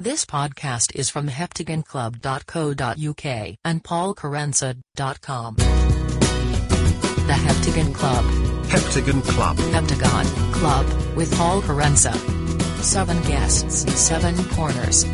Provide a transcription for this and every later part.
This podcast is from heptagonclub.co.uk and paulkerensa.com. The Heptagon Club. Heptagon Club. Heptagon Club with Paul Kerensa. Seven guests, seven corners.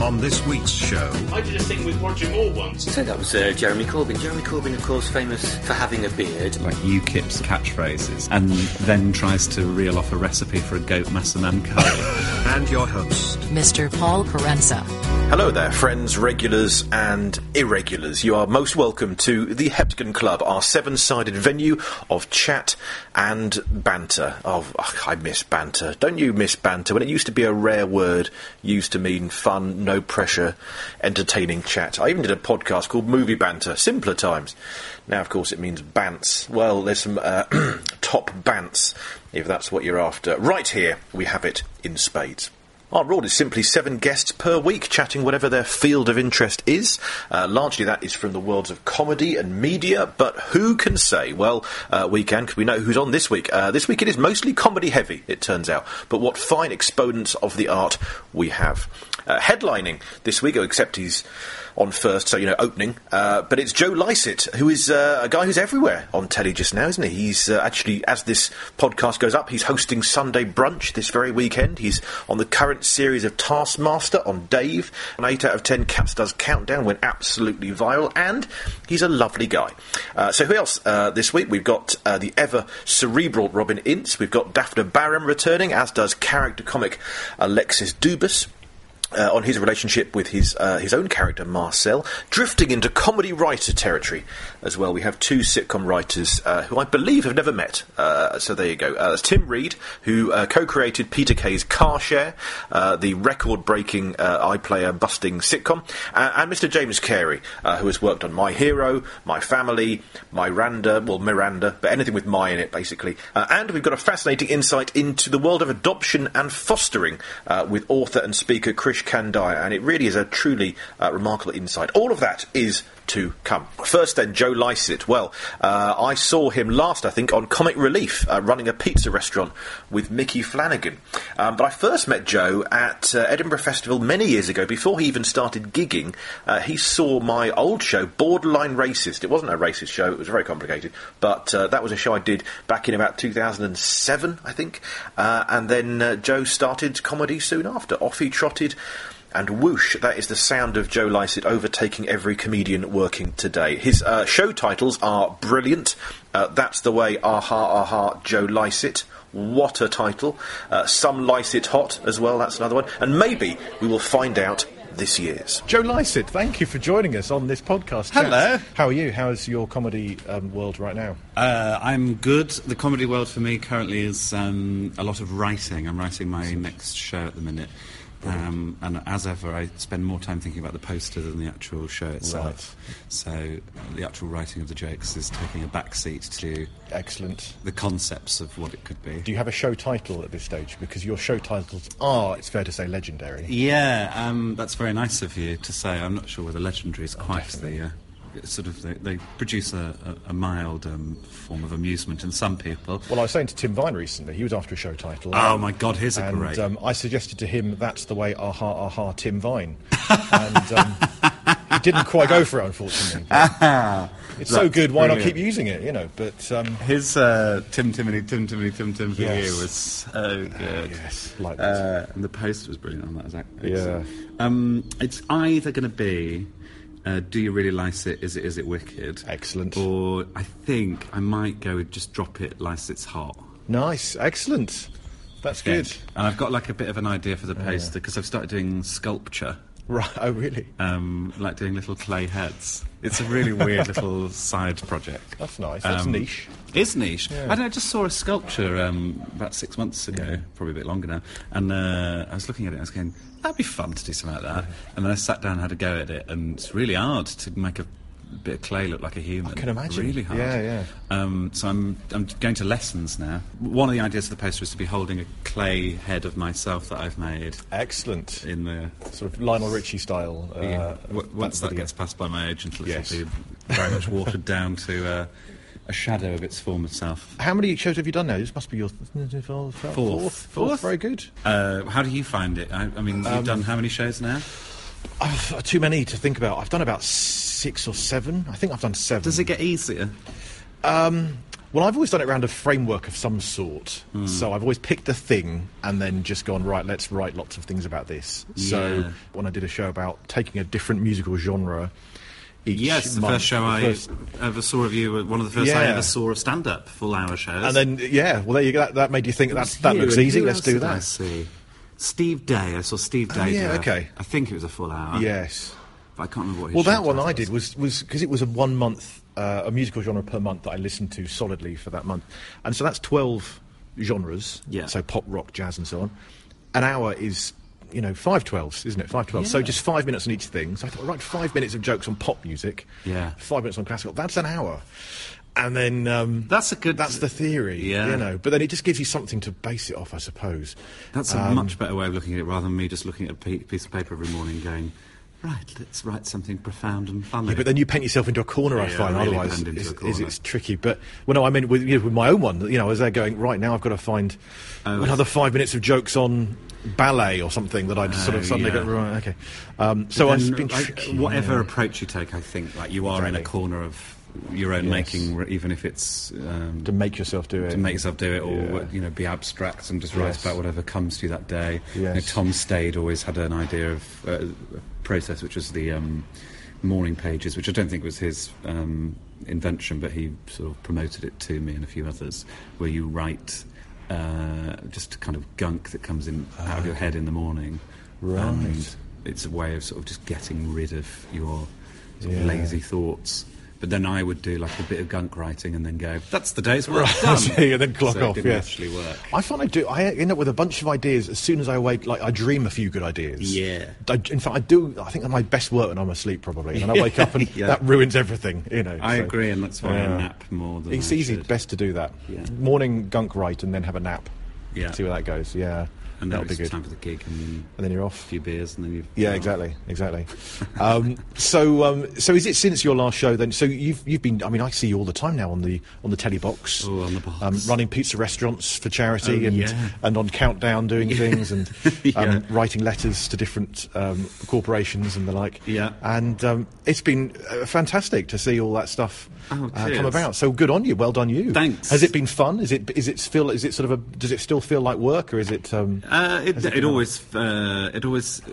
On this week's show, I did a thing with Roger Moore once. So that was uh, Jeremy Corbyn. Jeremy Corbyn, of course, famous for having a beard. like UKIP's catchphrases, and then tries to reel off a recipe for a goat massaman curry. and your host, Mr. Paul Kerensa. Hello there, friends, regulars, and irregulars. You are most welcome to the Heptagon Club, our seven sided venue of chat and banter. Oh, ugh, I miss banter. Don't you miss banter? When it used to be a rare word, used to mean fun, no pressure, entertaining chat. I even did a podcast called Movie Banter, simpler times. Now, of course, it means bants. Well, there's some uh, top bants, if that's what you're after. Right here, we have it in spades. Our rule is simply seven guests per week chatting whatever their field of interest is. Uh, largely that is from the worlds of comedy and media, but who can say? Well, uh, we can because we know who's on this week. Uh, this week it is mostly comedy heavy, it turns out. But what fine exponents of the art we have. Uh, headlining this week, except he's on first, so you know, opening. Uh, but it's Joe Lycett, who is uh, a guy who's everywhere on telly just now, isn't he? He's uh, actually, as this podcast goes up, he's hosting Sunday Brunch this very weekend. He's on the current series of Taskmaster on Dave. An 8 out of 10 Cats Does Countdown went absolutely viral, and he's a lovely guy. Uh, so who else uh, this week? We've got uh, the ever cerebral Robin Ince. We've got Daphna Baram returning, as does character comic Alexis Dubus uh, on his relationship with his uh, his own character Marcel, drifting into comedy writer territory as well. We have two sitcom writers uh, who I believe have never met. Uh, so there you go. Uh, there's Tim Reid, who uh, co-created Peter Kay's Car Share, the record-breaking iPlayer busting sitcom, and Mr. James Cary, who has worked on My Hero, My Family, Miranda, well Miranda, but anything with My in it basically. And we've got a fascinating insight into the world of adoption and fostering with author and speaker Krish Kandiah, and it really is a truly uh, remarkable insight. All of that is to come. First, then, Joe Lycett. Well, uh, I saw him last, I think, on Comic Relief, uh, running a pizza restaurant with Micky Flanagan. Um, but I first met Joe at uh, Edinburgh Festival many years ago, before he even started gigging. Uh, he saw my old show, Borderline Racist. It wasn't a racist show, it was very complicated, but uh, that was a show I did back in about 2007, I think. Uh, and then Joe started comedy soon after. Off he trotted and whoosh, that is the sound of Joe Lycett overtaking every comedian working today. His uh, show titles are brilliant. Uh, That's the way, aha, aha, Joe Lycett. What a title. Uh, some Lycett hot as well, that's another one. And maybe we will find out this year's. Joe Lycett, thank you for joining us on this podcast. chat. Hello. How are you? How is your comedy um, world right now? Uh, I'm good. The comedy world for me currently is um, a lot of writing. I'm writing my next show at the minute. Um, and as ever, I spend more time thinking about the poster than the actual show itself. So uh, the actual writing of the jokes is taking a back seat to Excellent. the concepts of what it could be. Do you have a show title at this stage? Because your show titles are, it's fair to say, legendary. Yeah, um, that's very nice of you to say. I'm not sure whether legendary is quite definitely. the. Uh, sort of they, they produce a, a, a mild um, form of amusement in some people. Well, I was saying to Tim Vine recently, he was after a show title. Oh my God, here's a and great. um, I suggested to him, that's the way, aha, aha, Tim Vine. and um, he didn't quite go for it, unfortunately. It's so good, why not keep using it, you know? But, um, His uh, Tim Timony Tim Timony Tim Tim Yes. you was so good. yes, like. Uh, and the post was brilliant on that. that Yeah. Um, it's either going to be. Uh, do you really like it? Is it is it wicked? Excellent. Or I think I might go with just drop it, lice it's hot. Nice, excellent. That's good. And I've got like a bit of an idea for the poster because I've started doing sculpture, Right, oh, really? um, like doing little clay heads. It's a really weird little side project. That's nice. That's Um, niche. Is niche. I don't know, I just saw a sculpture um, about six months ago, probably a bit longer now, and uh, I was looking at it and I was going, that'd be fun to do something like that. And then I sat down and had a go at it, and it's really hard to make a bit of clay look like a human. I can imagine. Really hard. Yeah, yeah. Um, so I'm, I'm going to lessons now. One of the ideas of the poster is to be holding a clay head of myself that I've made Excellent. in the Sort of Lionel Richie style. Uh, yeah. Once that gets passed by my agent, it'll Yes. be very much watered down to uh, a shadow of its former self. How many shows have you done now? This must be your th- fourth. Fourth. Fourth. Fourth. Very good. Uh, how do you find it? I, I mean, you've Um, done how many shows now? I've, too many to think about. I've done about six or seven. I think I've done seven. Does it get easier? Well, I've always done it around a framework of some sort. Hmm. So I've always picked a thing and then just gone, right, let's write lots of things about this. So when I did a show about taking a different musical genre each Yes, the month, first show the I ever saw of you, one of the first I ever saw of stand-up full hour shows. And then, yeah, well, there you go. That, that made you think that's, It that looks easy, let's do did I see? Steve Day. I saw Steve Day. Oh, yeah, a- okay. I think it was a full hour. Yes. but I can't remember what. Well, that one I did was was because it was a one month, uh, a musical genre per month that I listened to solidly for that month, and so that's twelve genres. Yeah. So pop, rock, jazz, and so on. An hour is. You know, five twelves, isn't it? Five twelves. So just five minutes on each thing. So I thought, right, five minutes of jokes on pop music. Yeah. Five minutes on classical. That's an hour. And then um, That's a good- That's the theory. Yeah. You know, but then it just gives you something to base it off, I suppose. That's a Um, much better way of looking at it rather than me just looking at a piece of paper every morning going, right, let's write something profound and funny. Yeah, but then you paint yourself into a corner. I find really otherwise paint into is, a is corner. it's tricky. But well, no, I mean with, you know, with my own one. You know, as they're going right now, I've got to find Oh, another five minutes of jokes on ballet or something that I just sort of Oh, suddenly yeah. go right. Okay, um, so Then, I've been like, tricky. whatever yeah. approach you take, I think like you are in a corner of your own Yes. making, even if it's um, to make yourself do it. to make yourself do it, or Yeah. you know, be abstract and just write Yes. about whatever comes to you that day. You know, Tom Stade always had an idea of uh, a process, which was the um, morning pages, which I don't think was his um, invention, but he sort of promoted it to me and a few others, where you write uh, just kind of gunk that comes in out of your head in the morning. Right. And it's a way of sort of just getting rid of your sort of lazy thoughts. But then I would do like a bit of gunk writing and then go, "That's the day's work Right, done," and then clock So it off. didn't yeah, actually work. I find I do. I end up with a bunch of ideas as soon as I wake. Like I dream a few good ideas. Yeah. I, in fact, I do. I think my best work when I'm asleep, probably, and I wake up and Yeah. that ruins everything. You know. I so- agree, and that's why Yeah. I nap more than It's I easy, should. best to do that. Yeah. Morning gunk write and then have a nap. Yeah. See where that goes. Yeah. And then that'll be good. time for the gig, and then And then you're off. a off. few beers, and then you. Yeah, exactly, exactly. um, so, um, so is it since your last show then? So you've you've been. I mean, I see you all the time now on the on the telly box. Oh, on the box. Um, running pizza restaurants for charity Oh, and yeah. and on Countdown doing things and Yeah. um, writing letters to different um, corporations and the like. Yeah. And um, it's been uh, fantastic to see all that stuff Oh, uh, come about. So good on you. Well done, you. Thanks. Has it been fun? Is it is it feel is it sort of a does it still feel like work or is it? Um, Uh, it, it, it always uh, it always uh,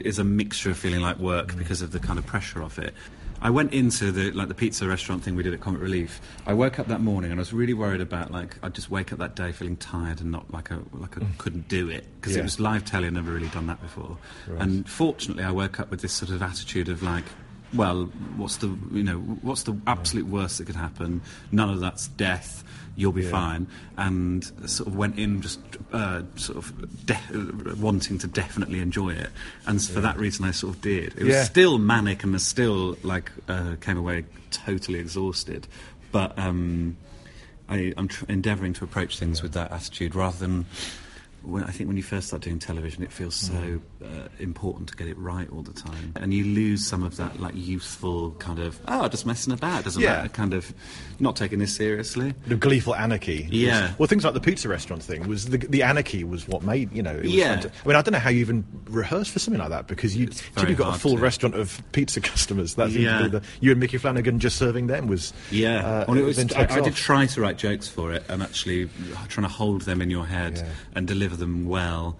is a mixture of feeling like work Mm. because of the kind of pressure of it. I went into the like the pizza restaurant thing we did at Comic Relief. I woke up that morning and I was really worried about like I'd just wake up that day feeling tired and not like I like I couldn't do it because Yeah. it was live telly. I'd never really done that before. And fortunately, I woke up with this sort of attitude of like. Well, what's the you know what's the absolute worst that could happen? None of that's death. You'll be Yeah. fine. And sort of went in just uh, sort of de- wanting to definitely enjoy it. And for that reason, I sort of did. It was Yeah. still manic and was still like uh, came away totally exhausted. But um, I, I'm tr- endeavouring to approach things with that attitude rather than. When, I think when you first start doing television, it feels so Mm. uh, important to get it right all the time, and you lose some of that like youthful kind of oh, just messing about, doesn't Yeah. matter, kind of not taking this seriously. the gleeful anarchy. was- Yeah. well, things like the pizza restaurant thing was the, the anarchy was what made you know. It was Yeah. I mean, I don't know how you even rehearse for something like that because you It's till very you've got a full to. restaurant of pizza customers. Yeah. the, you and Micky Flanagan just serving them was Yeah, Uh, well, it was, I, I did try to write jokes for it and actually trying to hold them in your head Yeah. and deliver them well.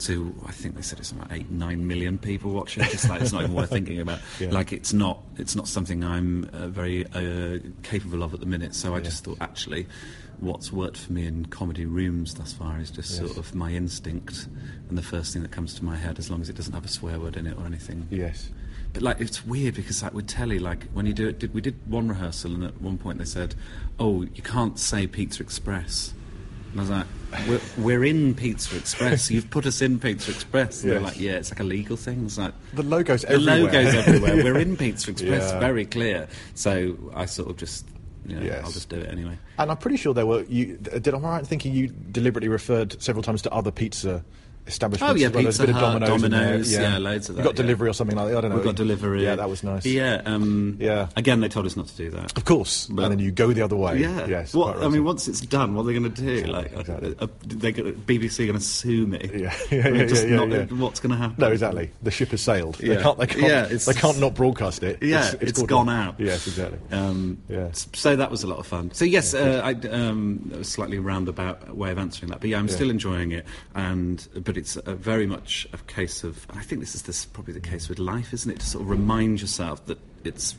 To I think they said it's about eight nine million people watching. It's like it's not even worth thinking about. Yeah. Like it's not it's not something I'm uh, very uh, capable of at the minute. So I just thought actually, what's worked for me in comedy rooms thus far is just sort of my instinct and the first thing that comes to my head, as long as it doesn't have a swear word in it or anything. Yes. But like it's weird because like with telly, like when you do it, did, we did one rehearsal and at one point they said, "Oh, you can't say Pizza Express." And I was like, "We're, we're in Pizza Express. You've put us in Pizza Express." And they're like, "Yeah, it's like a legal thing." It's like The logo's the everywhere. logo's everywhere. We're in Pizza Express. Yeah. Very clear. So I sort of just, you know, Yes. I'll just do it anyway. And I'm pretty sure there were you. Did I'm right in thinking you deliberately referred several times to other pizza establishments. Oh, yeah, well. Pizza a bit Hut, of Domino's, in Domino's, yeah, loads of We that, got yeah. delivery or something like that. I don't know. We got delivery. Yeah, that was nice. Yeah, um, Yeah. Again, they told us not to do that. Of course. But- and then you go the other way. Yeah. Yes. What, quite I mean, once it's done, what are they going to do? Like, Exactly. uh, uh, they BBC going to sue me? Yeah, yeah, yeah, Just yeah, not- yeah. What's going to happen? No, exactly. The ship has sailed. They Yeah. can't. They can't. Yeah, it's- they can't not broadcast it. Yeah, it's, it's called gone out. Yes, exactly. Um, Yeah. So that was a lot of fun. So yes, uh, I, um, that was a slightly roundabout way of answering that, but yeah, I'm still enjoying it. And but it's uh very much a case of, and I think this is this probably the case with life, isn't it? To sort of remind yourself that it's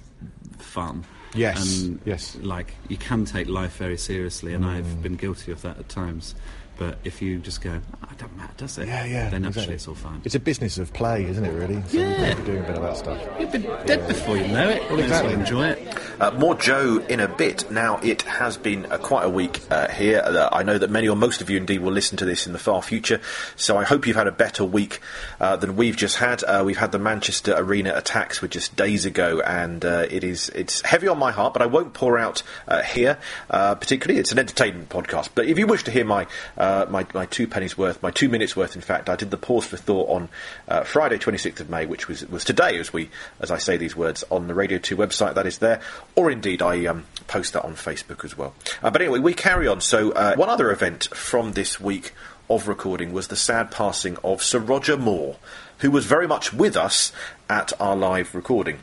fun. Yes, And yes. Like you can take life very seriously, and Mm. I've been guilty of that at times. But if you just go, oh, it doesn't matter, does it? Yeah, yeah. Then actually exactly. it's all fine. It's a business of play, isn't it? Really. So Yeah. We've got to be doing a bit of that stuff. You've been dead before you know it. Well, exactly. Enjoy it. Uh, more Joe in a bit. Now, it has been uh, quite a week uh, here. Uh, I know that many or most of you indeed will listen to this in the far future, so I hope you've had a better week uh, than we've just had. Uh, we've had the Manchester Arena attacks were just days ago, and uh, it is it's heavy on my heart, but I won't pour out uh, here. Uh, particularly, it's an entertainment podcast. But if you wish to hear my uh, my, my two pennies worth, my two minutes worth, in fact, I did the pause for thought on uh, Friday, 26th of May, which was was today, as we as I say these words on the Radio Two website. That is there, or indeed I um, post that on Facebook as well. Uh, but anyway, we carry on. So uh, one other event from this week of recording was the sad passing of Sir Roger Moore, who was very much with us at our live recording.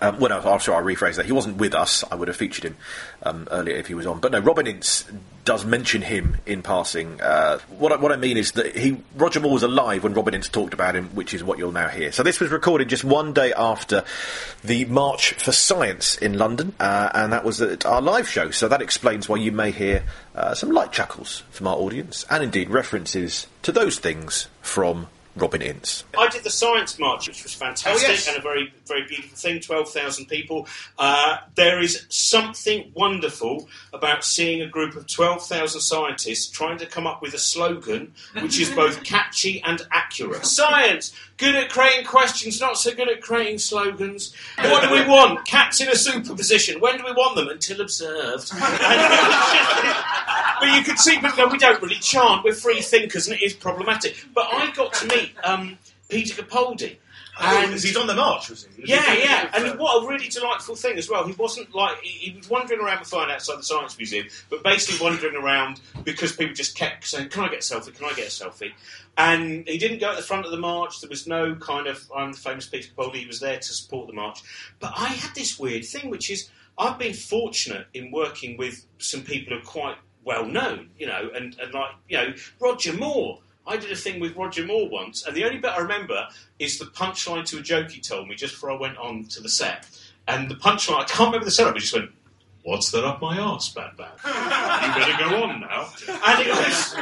Um, well, no, I'm sorry, I rephrase that. He wasn't with us. I would have featured him um, earlier if he was on. But no, Robin Ince does mention him in passing. Uh, what, I, what I mean is that he Roger Moore was alive when Robin Ince talked about him, which is what you'll now hear. So this was recorded just one day after the March for Science in London, uh, and that was at our live show. So that explains why you may hear uh, some light chuckles from our audience, and indeed references to those things from Robin Ince. I did the science march, which was fantastic Oh, yes. and a very, very beautiful thing. Twelve thousand people. Uh, there is something wonderful about seeing a group of twelve thousand scientists trying to come up with a slogan which is both catchy and accurate. Science, good at creating questions, not so good at creating slogans. What do we want? Cats in a superposition. When do we want them? Until observed. But you could see go, we don't really chant, we're free thinkers, and it is problematic. But I got to meet um, Peter Capaldi. Oh, and he's on the march, was he? yeah, yeah, and what a really delightful thing as well. He wasn't like he, he was wandering around the fine outside the science museum, but basically wandering around because people just kept saying, "Can I get a selfie? Can I get a selfie?" And he didn't go at the front of the march. There was no kind of "I'm the famous Peter Capaldi." He was there to support the march. But I had this weird thing, which is I've been fortunate in working with some people who are quite well known, you know, and, and like you know Roger Moore. I did a thing with Roger Moore once, and the only bit I remember is the punchline to a joke he told me just before I went on to the set. And the punchline, I can't remember the setup, he just went, What's that up my arse, Bad Bad? You better go on now. And it was,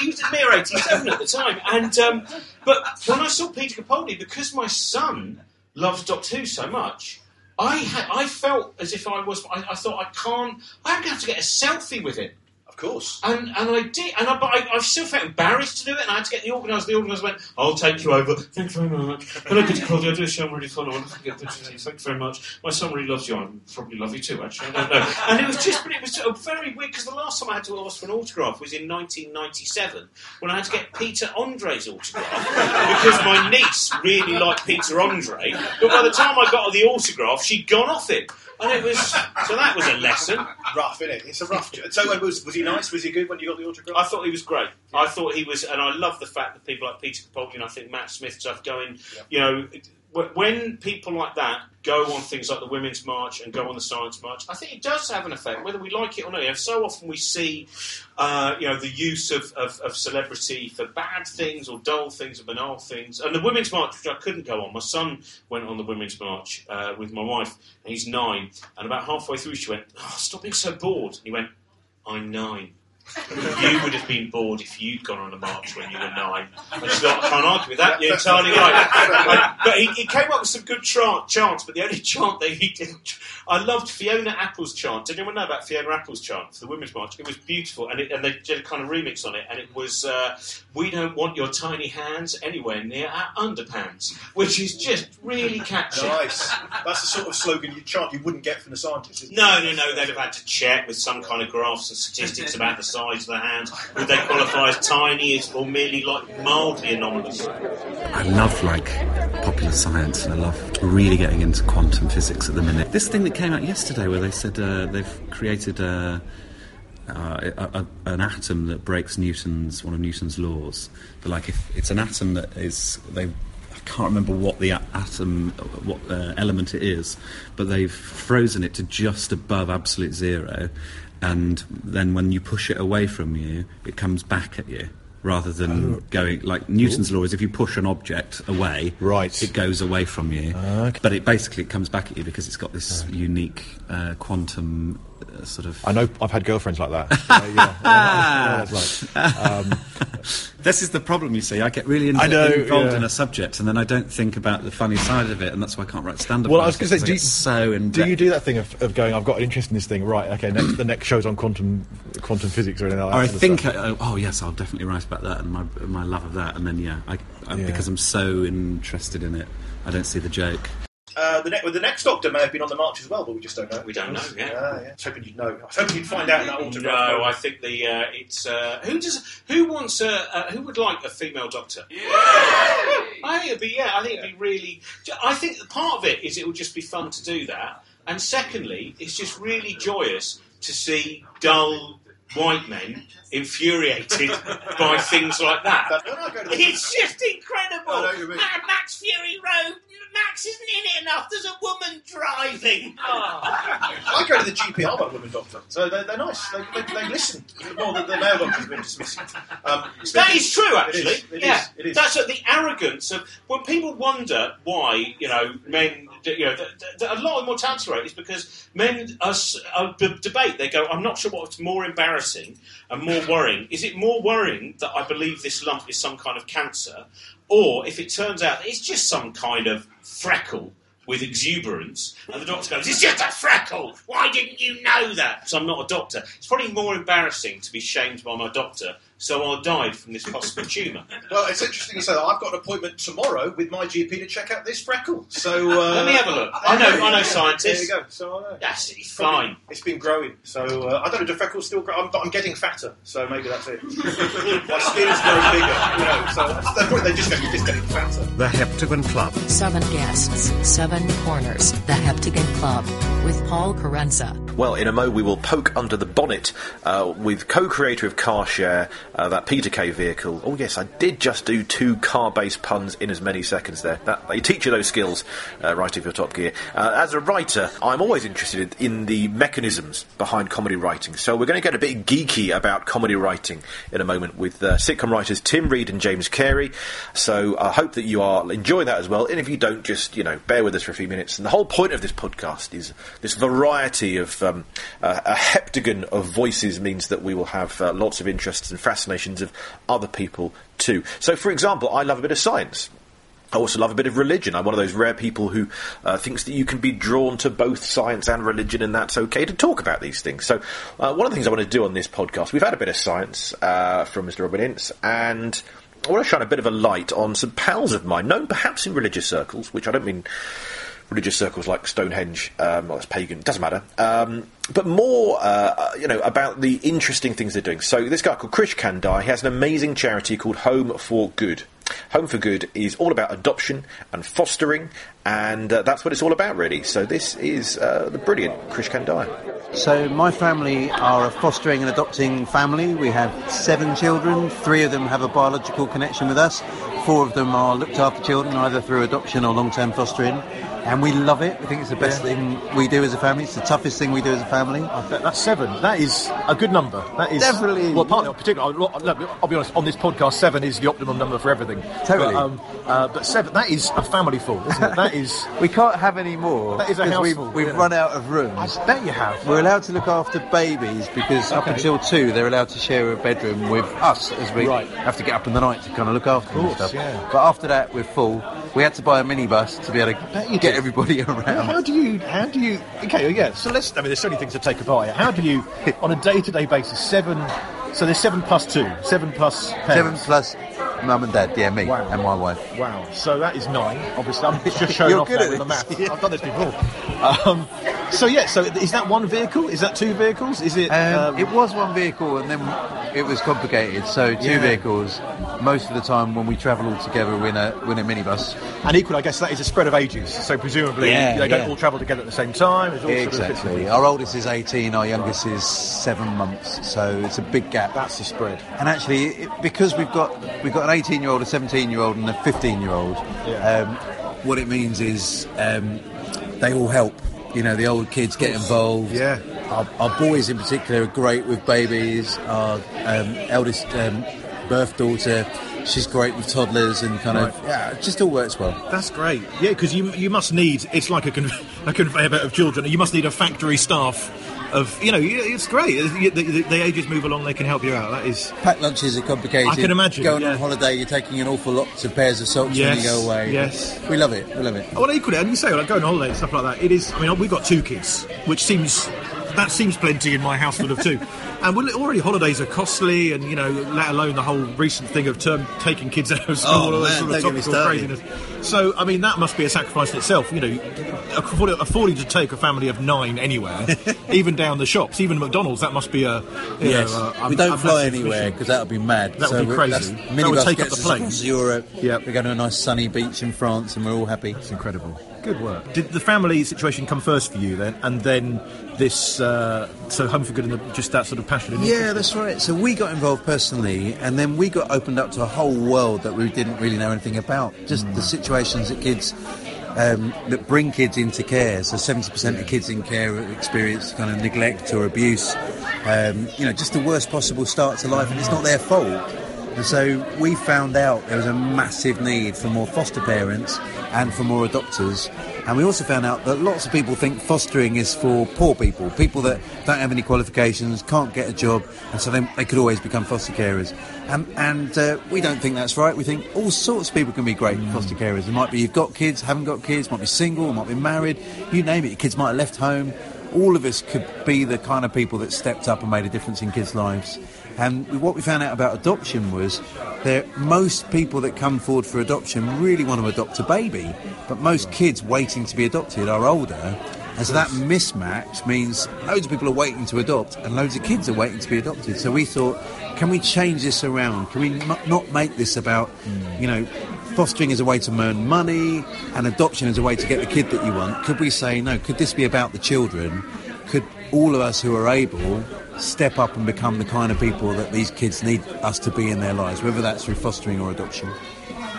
he was at near 87 at the time. And, um, but when I saw Peter Capaldi, because my son loves Doctor Who so much, I had, I felt as if I was, I, I thought I can't, I'm going to have to get a selfie with him. Of course. And and I did, and I, but I, I still felt embarrassed to do it, and I had to get the organiser. The organiser went, "I'll take you over. Thank you very much. Hello, Peter Capaldi. I do a show I'm really fun. Thank you very much. My son really loves you. I probably love you too, actually. I don't know." And it was just, but it was uh, very weird because the last time I had to ask for an autograph was in 1997 when I had to get Peter Andre's autograph because my niece really liked Peter Andre. But by the time I got the autograph, she'd gone off it. And it was so that was a lesson. Rough, innit? It's a rough. jo- So, uh, was, was he nice? Was he good when you got the autograph? I thought he was great. I thought he was, and I love the fact that people like Peter Capaldi and I think Matt Smith stuff going, you know, wh- when people like that go on things like the Women's March and go on the Science March, I think it does have an effect, whether we like it or not. You know, so often we see, uh, you know, the use of, of, of celebrity for bad things or dull things or banal things. And the Women's March, which I couldn't go on, my son went on the Women's March uh, with my wife, and he's nine, and about halfway through she went, oh, stop being so bored. And he went, I'm nine. You would have been bored if you'd gone on a march when you were nine. I just thought, I can't argue with that. You're entirely right. but he, he came up with some good tra- chants, but the only chant that he didn't. I loved Fiona Apple's chant. Did anyone know about Fiona Apple's chant for the Women's March? It was beautiful, and, it, and they did a kind of remix on it, and it was uh, "We don't want your tiny hands anywhere near our underpants," which is just really catchy. Nice. That's the sort of slogan you chant you wouldn't get from the scientists. No, no, no. They'd have had to check with some kind of graphs and statistics about the size of the hands? Would they qualify as tiny or merely like mildly anomalous? I love like popular science, and I love really getting into quantum physics at the minute. This thing that came out yesterday, where they said uh, they've created a, uh, a, a, an atom that breaks Newton's one of Newton's laws. But like, if it's an atom that is they. I can't remember what the atom, what uh, element it is, but they've frozen it to just above absolute zero, and then when you push it away from you, it comes back at you rather than going like Newton's law is if you push an object away, Right. it goes away from you. okay. But it basically it comes back at you because it's got this unique uh, quantum uh, sort of. I know I've had girlfriends like that. Uh, yeah, I that's like. Um, This is the problem, you see. I get really in- I know, involved yeah. in a subject, and then I don't think about the funny side of it, and that's why I can't write stand-up. well, I was going to say, do you, so in do you do that thing of, of going? I've got an interest in this thing, right? Okay, next, the next show's on quantum quantum physics or anything like that. Or I think. I, oh yes, I'll definitely write about that and my my love of that, and then yeah, I, I, Yeah. because I'm so interested in it, I don't see the joke. Uh, the, ne- well, the next Doctor may have been on the march as well, but we just don't know. We don't know, yeah. yeah. I was hoping you'd know. I was hoping you'd find out in that autograph. No. I think the uh, it's uh, who does who wants a uh, who would like a female doctor? I think it'd be yeah. I think it'd be really. I think part of it is it would just be fun to do that, and secondly, it's just really joyous to see dull white men infuriated by things like that. But when I go to the- It's just incredible. I know what you mean. Ma- Max Fury Road. Max isn't in it enough. There's a woman driving. Oh. I go to the GP. I'm a woman doctor, so they're, they're nice. They, they, they listen more than the male doctor's been dismissing. Um, That is true, actually. is, it yeah, is, it is. that's uh, the arrogance of when people wonder why you know men. You know, th- th- a lot of mortality rate is because men are, s- are debate. They go, "I'm not sure what's more embarrassing and more worrying. Is it more worrying that I believe this lump is some kind of cancer, or if it turns out it's just some kind of freckle?" With exuberance, and the doctor goes, "It's just a freckle. Why didn't you know that?" So I'm not a doctor. It's probably more embarrassing to be shamed by my doctor, so I died from this possible tumour. Well, it's interesting you say that. I've got an appointment tomorrow with my GP to check out this freckle. So uh, Let me have a look. I know- I know There scientists. you go. So I know. That's it's It's probably- fine. It's been growing. So uh, I don't know. Do freckles still grow? I'm, but I'm getting fatter. So maybe that's it. my skin is growing bigger. You know. So that's, they're probably they're just getting, just getting fatter. The Heptagon Club. Seven guests, seven corners. The Heptagon Club with Paul Kerensa. Well, in a mo, we will poke under the bonnet uh, with co-creator of Car Share, uh, that Peter Kay vehicle. Oh yes, I did just do two car-based puns in as many seconds there. That, they teach you those skills, uh, writing for Top Gear. Uh, as a writer, I'm always interested in the mechanisms behind comedy writing. So we're going to get a bit geeky about comedy writing in a moment with uh, sitcom writers Tim Reid and James Cary. So I hope that you are enjoying that as well. And if you don't, just you know, bear with us for a few minutes. And the whole point of this podcast is this variety of um, uh, a heptagon of voices means that we will have uh, lots of interests and fascinations of other people too. So, for example, I love a bit of science. I also love a bit of religion. I'm one of those rare people who uh, thinks that you can be drawn to both science and religion, and that's okay to talk about these things. So, uh, one of the things I want to do on this podcast, we've had a bit of science uh, from Mr. Robin Ince, and I want to shine a bit of a light on some pals of mine, known perhaps in religious circles, which I don't mean religious circles like Stonehenge, um, well, it's pagan, doesn't matter. Um, but more, uh, you know, about the interesting things they're doing. So this guy called Krish Kandiah, he has an amazing charity called Home for Good. Home for Good is all about adoption and fostering, and uh, that's what it's all about, really. So this is uh, the brilliant Krish Kandiah. So my family are a fostering and adopting family. We have seven children. Three of them have a biological connection with us. Four of them are looked after children, either through adoption or long-term fostering. And we love it. We think it's the best thing we do as a family. It's the toughest thing we do as a family. That- That's seven. That is a good number. That is Definitely. Well, partly, particularly, I'll, I'll- be honest. On this podcast, seven is the optimum number for everything. Totally. But, um, uh, but seven. That is a family full, isn't it? That is. We can't have any more. That is a house we've, full, we've yeah. run out of rooms. I bet you have. We're allowed to look after babies because up until two, they're allowed to share a bedroom with us as we Right. have to get up in the night to kind of look after them and stuff. yeah. But after that, we're full. We had to buy a minibus to be able bet to you get everybody around. How do you? How do you? Okay, yeah. So let's. I mean, there's so many things to take apart. How do you, on a day-to-day basis, seven? So there's seven plus two, seven plus Seven parents. plus mum and dad, yeah, me Wow. and my wife. Wow. So that is nine. Obviously, I'm just showing You're off good at with the math. I've done this before. Um, so yeah. So is that one vehicle? Is that two vehicles? Is it? Um, um, it was one vehicle, and then it was complicated. So two Yeah. vehicles. Most of the time, when we travel all together, we're in a we're in a minibus. and equally, I guess that is a spread of ages. So presumably, Yeah, they don't all travel together at the same time. All sort of Exactly. Our oldest is 18. Our youngest is seven months. So it's a big gap. That's the spread. And actually, it, because we've got we've got an 18 year old, a 17 year old, and a 15 year old. Yeah. Um, what it means is um, they all help. You know, the old kids get involved. Yeah. Our, our boys in particular are great with babies. Our um, eldest um, birth daughter, she's great with toddlers and kind of yeah, it just all works well. That's great. Yeah, because you you must need. It's like a, con- a conveyor belt of children. You must need a factory staff of. You know, it's great. The, the, the ages move along. They can help you out. That is. Packed lunches are complicated. I can imagine, Going yeah. on holiday, you're taking an awful lot of pairs of socks when Yes, you go away. yes. We love it. We love it. Well, equally, and you say like going on holiday and stuff like that. It is. I mean, we've got two kids, which seems that seems plenty in my household of two. And we're, already holidays are costly, and you know, let alone the whole recent thing of term taking kids out of school, Oh, all that sort of topical craziness. So, I mean, that must be a sacrifice in itself. You know, affording, affording to take a family of nine anywhere, even down the shops, even McDonald's, that must be a. Yes, know, a, we don't a fly anywhere because that would be mad. That would be we're- crazy. That would take up the plane. Europe. Yep. We go to a nice sunny beach in France, and we're all happy. It's incredible. Good work. Did the family situation come first for you then, and then this? Uh, so Home for Good and the, just that sort of passion. and Yeah, that's right. So we got involved personally, and then we got opened up to a whole world that we didn't really know anything about. Just the situations that kids. Um, that bring kids into care. So 70% of kids in care experience kind of neglect or abuse. Um, you know, just the worst possible start to life, and it's not their fault. And so we found out there was a massive need for more foster parents and for more adopters. And we also found out that lots of people think fostering is for poor people, people that don't have any qualifications, can't get a job, and so they, they could always become foster carers. Um, and uh, we don't think that's right. We think all sorts of people can be great foster carers. It might be you've got kids, haven't got kids, might be single, might be married, you name it. Your kids might have left home. All of us could be the kind of people that stepped up and made a difference in kids' lives. And what we found out about adoption was that most people that come forward for adoption really want to adopt a baby, but most kids waiting to be adopted are older. And so that mismatch means loads of people are waiting to adopt and loads of kids are waiting to be adopted. So we thought, can we change this around? Can we m- not make this about, hmm. you know, fostering as a way to earn money and adoption as a way to get the kid that you want? Could we say, no, could this be about the children? Could all of us who are able step up and become the kind of people that these kids need us to be in their lives, whether that's through fostering or adoption?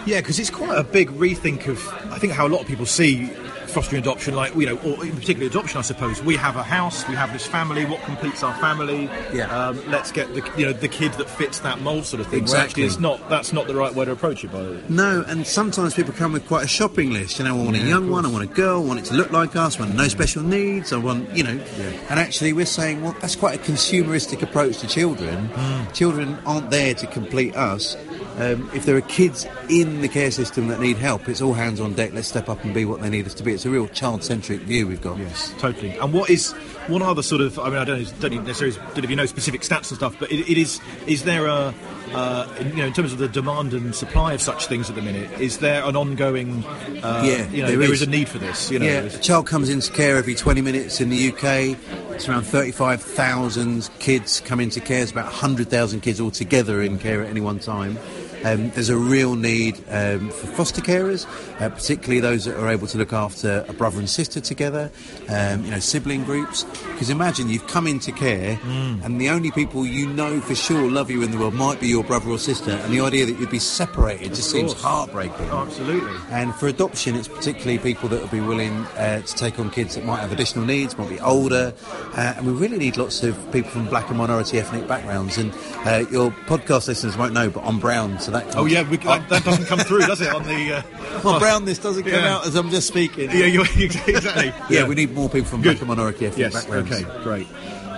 Yeah, because it's quite a big rethink of, I think, how a lot of people see fostering adoption, like, you know, or in particular adoption, I suppose. We have a house, we have this family, what completes our family? Yeah. Um, let's get the, you know, the kid that fits that mould sort of thing. Where Exactly. actually it's not, that's not the right way to approach it, by the way. No, and sometimes people come with quite a shopping list. You know, I want a young one, I want a girl, I want it to look like us, I want no special needs, I want, you know. Yeah. And actually, we're saying, well, that's quite a consumeristic approach to children. Children aren't there to complete us. Um, if there are kids in the care system that need help, it's all hands on deck. Let's step up and be what they need us to be. It's a real child-centric view we've got. Yes, totally. And what is what are the sort of? I mean, I don't, know- don't even necessarily don't you know specific stats and stuff, but it, it is. Is there a uh, you know in terms of the demand and supply of such things at the minute? Is there an ongoing? Uh, Yeah, you know, there there is. is a need for this. You know, yeah, a child comes into care every 20 minutes in the UK. It's around 35,000 kids come into care. It's about 100,000 kids altogether in care at any one time. Um, there's a real need um, for foster carers, uh, particularly those that are able to look after a brother and sister together, um, you know, sibling groups. Because imagine you've come into care and the only people you know for sure love you in the world might be your brother or sister, and the idea that you'd be separated just seems heartbreaking. Oh, absolutely. And for adoption, it's particularly people that will be willing uh, to take on kids that might have additional needs, might be older, uh, and we really need lots of people from black and minority ethnic backgrounds. And uh, your podcast listeners won't know, but I'm brown, so that. Comes, Oh yeah, we, that, that doesn't come through, does it? On the uh, my brownness doesn't come Yeah. out as I'm just speaking. yeah, you exactly. Yeah, we need more people from Good. minority ethnic Yes. backgrounds. Okay. Great.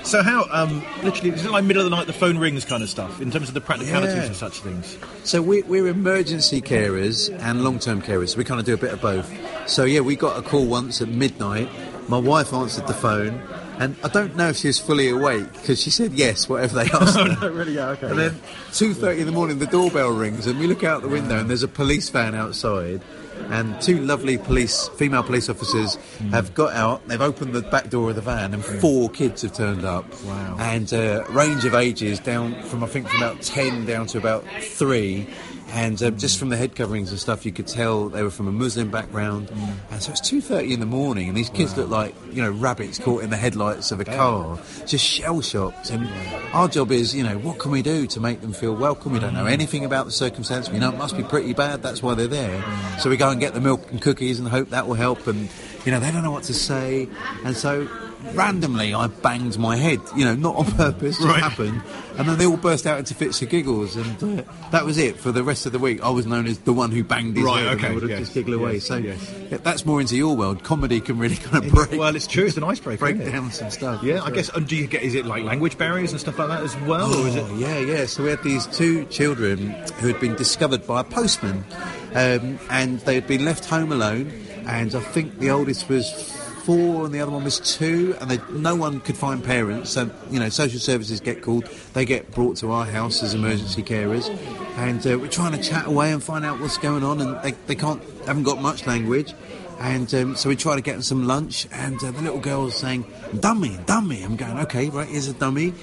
So how um, literally is it like middle of the night the phone rings kind of stuff in terms of the practicalities Yeah. of such things? So we, we're emergency carers and long-term carers. So We kind of do a bit of both. So yeah, we got a call once at midnight. My wife answered the phone. And I don't know if she was fully awake because she said yes, whatever they asked her. really? Yeah, okay. And then two thirty in the morning, the doorbell rings, and we look out the window, and there's a police van outside, and two lovely police, female police officers, have got out. They've opened the back door of the van, and four kids have turned up. Wow. And uh, range of ages down from I think from about ten down to about three. And uh, just from the head coverings and stuff, you could tell they were from a Muslim background. Mm. And so it's two thirty in the morning, and these kids look like you know rabbits caught in the headlights of a car, just shell shocked. And our job is, you know, what can we do to make them feel welcome? We don't know mm. anything about the circumstance. We know it must be pretty bad. That's why they're there. Mm. So we go and get the milk and cookies and hope that will help. And you know, they don't know what to say. And so randomly, I banged my head. You know, not on purpose, just Right. happened. And then they all burst out into fits of giggles, and uh, that was it for the rest of the week. I was known as the one who banged his Right, head, and okay, they would have yes, just giggle away. yes, So yes. yeah, that's more into your world. Comedy can really kind of break, well, it's true. It's an icebreaker. break it? down some stuff. Yeah, I guess. And do you get? Is it like language barriers and stuff like that as well, or is it? Oh, yeah, yeah. So we had these two children who had been discovered by a postman, um, and they had been left home alone. And I think the oldest was four, and the other one was two, and they, no one could find parents. So you know, social services get called. They get brought to our house as emergency carers, and uh, we're trying to chat away and find out what's going on. And they, they can't, haven't got much language. And um, so we try to get them some lunch, and uh, the little girl was saying, "Dummy, dummy." I'm going, "Okay, right, here's a dummy,"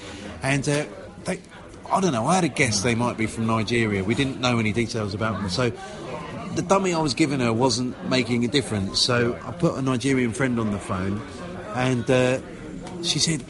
and uh, they, I don't know. I had a guess they might be from Nigeria. We didn't know any details about them, so the dummy I was giving her wasn't making a difference. So I put a Nigerian friend on the phone, and uh, she said,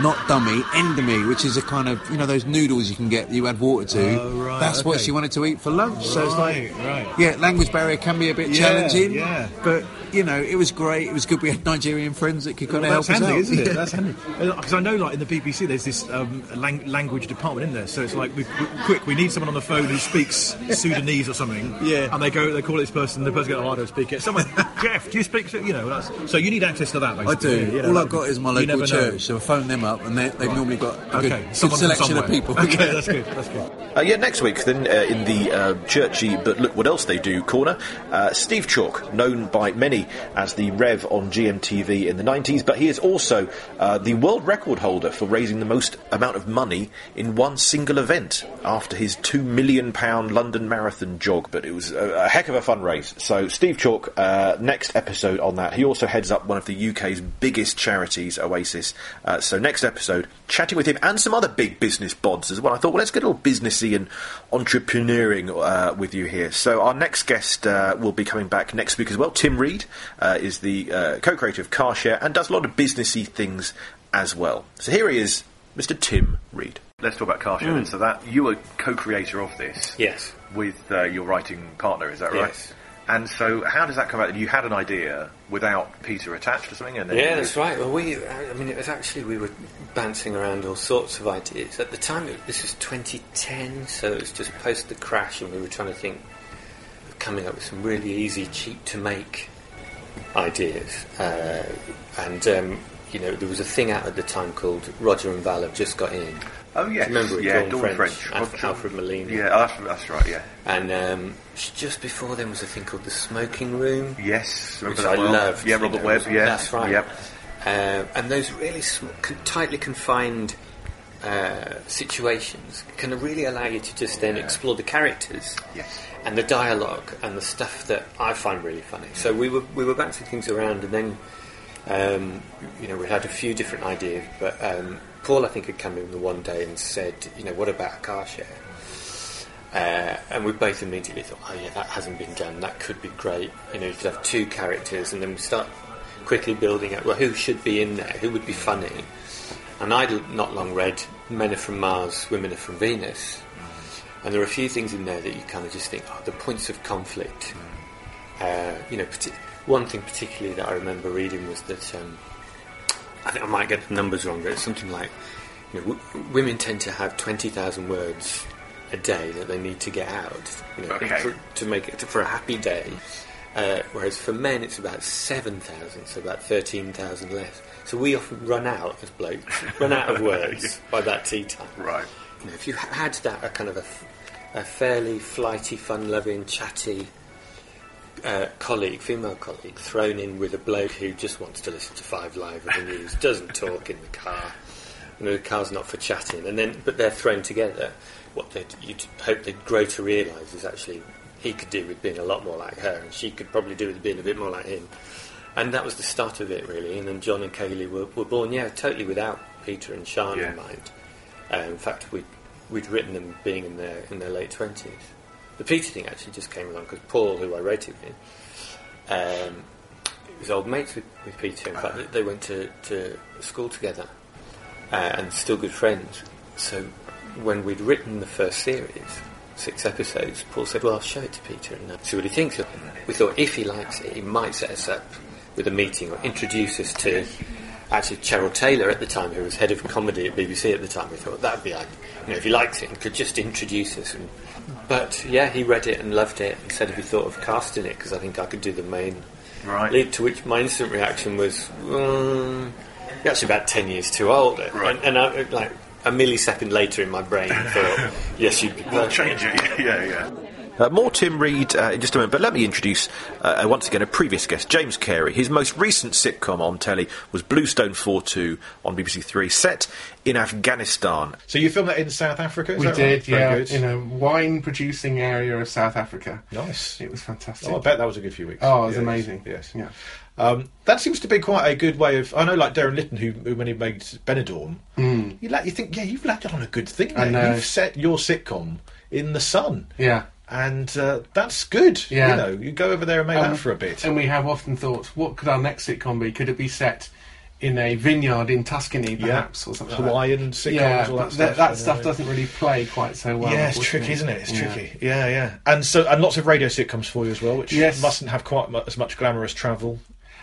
"Not dummy, Indomie," which is a kind of you know those noodles you can get you add water to. Oh, right, That's what she wanted to eat for lunch. so it's like, Right, right. yeah, language barrier can be a bit Yeah, challenging. yeah. but you know it was great. It was good. We had Nigerian friends that could kind Well, of that's help handy, us out. isn't it? Yeah. That's handy. Because I know, like in the BBC, there's this um, lang- language department in there. So it's like, we, we, quick, we need someone on the phone who speaks Sudanese or something. Yeah. And they go, they call this person. The person goes, "Oh, I don't speak it." Someone, Jeff, do you speak? Su-" You know, that's, so you need access to that. I Basically. do. You know, All I've got is my local never know. church, so I phone them up, and they, they've normally got a good, Okay, good someone from selection of people. Okay, that's good. That's good. Uh, yeah, next week then uh, in the uh, churchy but look what else they do corner, uh, Steve Chalke, known by many as the Rev on GMTV in the 90s, but he is also uh, the world record holder for raising the most amount of money in one single event after his two million pound London Marathon jog. But it was a, a heck of a fun. So Steve Chalke, uh, next episode on that. He also heads up one of the UK's biggest charities, Oasis. Uh, so next episode, chatting with him and some other big business bods as well. I thought, well, let's get a little businessy and entrepreneuring uh, with you here. So our next guest uh, will be coming back next week as well. Tim Reid uh, is the uh, co-creator of Car Share and does a lot of businessy things as well. So here he is, Mr. Tim Reid. Let's talk about CarShare. then. So that you were co-creator of this Yes. with uh, your writing partner, is that right? Yes. And so, how does that come out? You had an idea without Peter attached or something, and then Yeah, you- that's right. Well, we, I mean, it was actually, we were bouncing around all sorts of ideas. At the time, it, this was 2010, so it was just post the crash, and we were trying to think of coming up with some really easy, cheap to make ideas. Uh, and, um, you know, there was a thing out at the time called Roger and Val have just got in. Oh yes, Remember it, yeah, Dawn Dawn French, French, Alf- Roger- Alfred Molina. Yeah, that's, that's right. Yeah, And um, just before then was a thing called the Smoking Room. yes, which remember I that well? loved. Yeah, you Robert know, Webb. Yeah, that's right. Yep. Uh, and those really sm- con- tightly confined uh, situations can really allow you to just then explore the characters Yes. And the dialogue and the stuff that I find really funny. So we were we were bouncing things around, and then um, you know we had a few different ideas, but um, Paul I think had come in the one day and said, you know, what about a car share? Uh, and we both immediately thought, oh yeah, that hasn't been done. That could be great. You know, you could have two characters, and then we start quickly building out. Well, who should be in there? Who would be funny? And I'd not long read Men Are From Mars, Women Are From Venus, and there are a few things in there that you kind of just think, oh, the points of conflict. Uh, you know, one thing particularly that I remember reading was that um, I think I might get the numbers wrong, but it's something like you know, w- women tend to have twenty thousand words a day that they need to get out, you know, Okay. for, to make it for a happy day. Uh, whereas for men, it's about seven thousand, so about thirteen thousand less. So we often run out as blokes, run out of words by that tea time. Right. You know, if you had that a kind of a fairly flighty, fun-loving, chatty uh, colleague, female colleague, thrown in with a bloke who just wants to listen to Five Live or the news, doesn't talk in the car. You know, the car's not for chatting, and then but they're thrown together. What they'd, you'd hope they'd grow to realise is actually he could do with being a lot more like her, and she could probably do with being a bit more like him. And that was the start of it, really. And then John and Kayleigh were, were born, yeah, totally without Peter and Sian Yeah. in mind. Uh, in fact, we'd, we'd written them being in their in their late twenties. The Peter thing actually just came along because Paul, who I wrote it with, um, was old mates with, with Peter. In fact, they went to, to school together uh, and still good friends. So when we'd written the first series, six episodes, Paul said, "Well, I'll show it to Peter and uh, see what he thinks." of it." We thought if he likes it, he might set us up with a meeting or introduce us to. Actually, Cheryl Taylor at the time, who was head of comedy at BBC at the time, we thought that'd be like, you know, if he likes it, he could just introduce us. And, but yeah, he read it and loved it, and said if he thought of casting it, because I think I could do the main Right. lead. To which my instant reaction was, um, you're actually about ten years too old. Right. And, and I, like a millisecond later in my brain, I thought, yes, you'd be We'll perfect. change it. Yeah, yeah. Uh, more Tim Reid uh, in just a moment, but let me introduce uh, uh, once again a previous guest, James Cary. His most recent sitcom on telly was Bluestone 4 2 on BBC Three, set in Afghanistan. So you filmed that in South Africa? Is We that did, right? Yeah, good. in a wine producing area of South Africa. Nice. It was fantastic. Oh, I bet that was a good few weeks. Oh, it was Yes, amazing. Yes. Yeah. Um, that seems to be quite a good way of. I know, like Derren Litten, who, who when he made Benidorm, you, like, you think, yeah, you've landed on a good thing. Hmm. I know. You've set your sitcom in the sun, Yeah. And uh, that's good. Yeah. You know, you go over there and make Um, that for a bit. And we have often thought, what could our next sitcom be? Could it be set in a vineyard in Tuscany, perhaps, or something Hawaiian like that? sitcoms, Yeah, all that stuff, that, that stuff doesn't really play quite so well. yeah, it's tricky, isn't it? It's Yeah. tricky. Yeah, yeah. And so, and lots of radio sitcoms for you as well, which Yes. mustn't have quite mu- as much glamorous travel.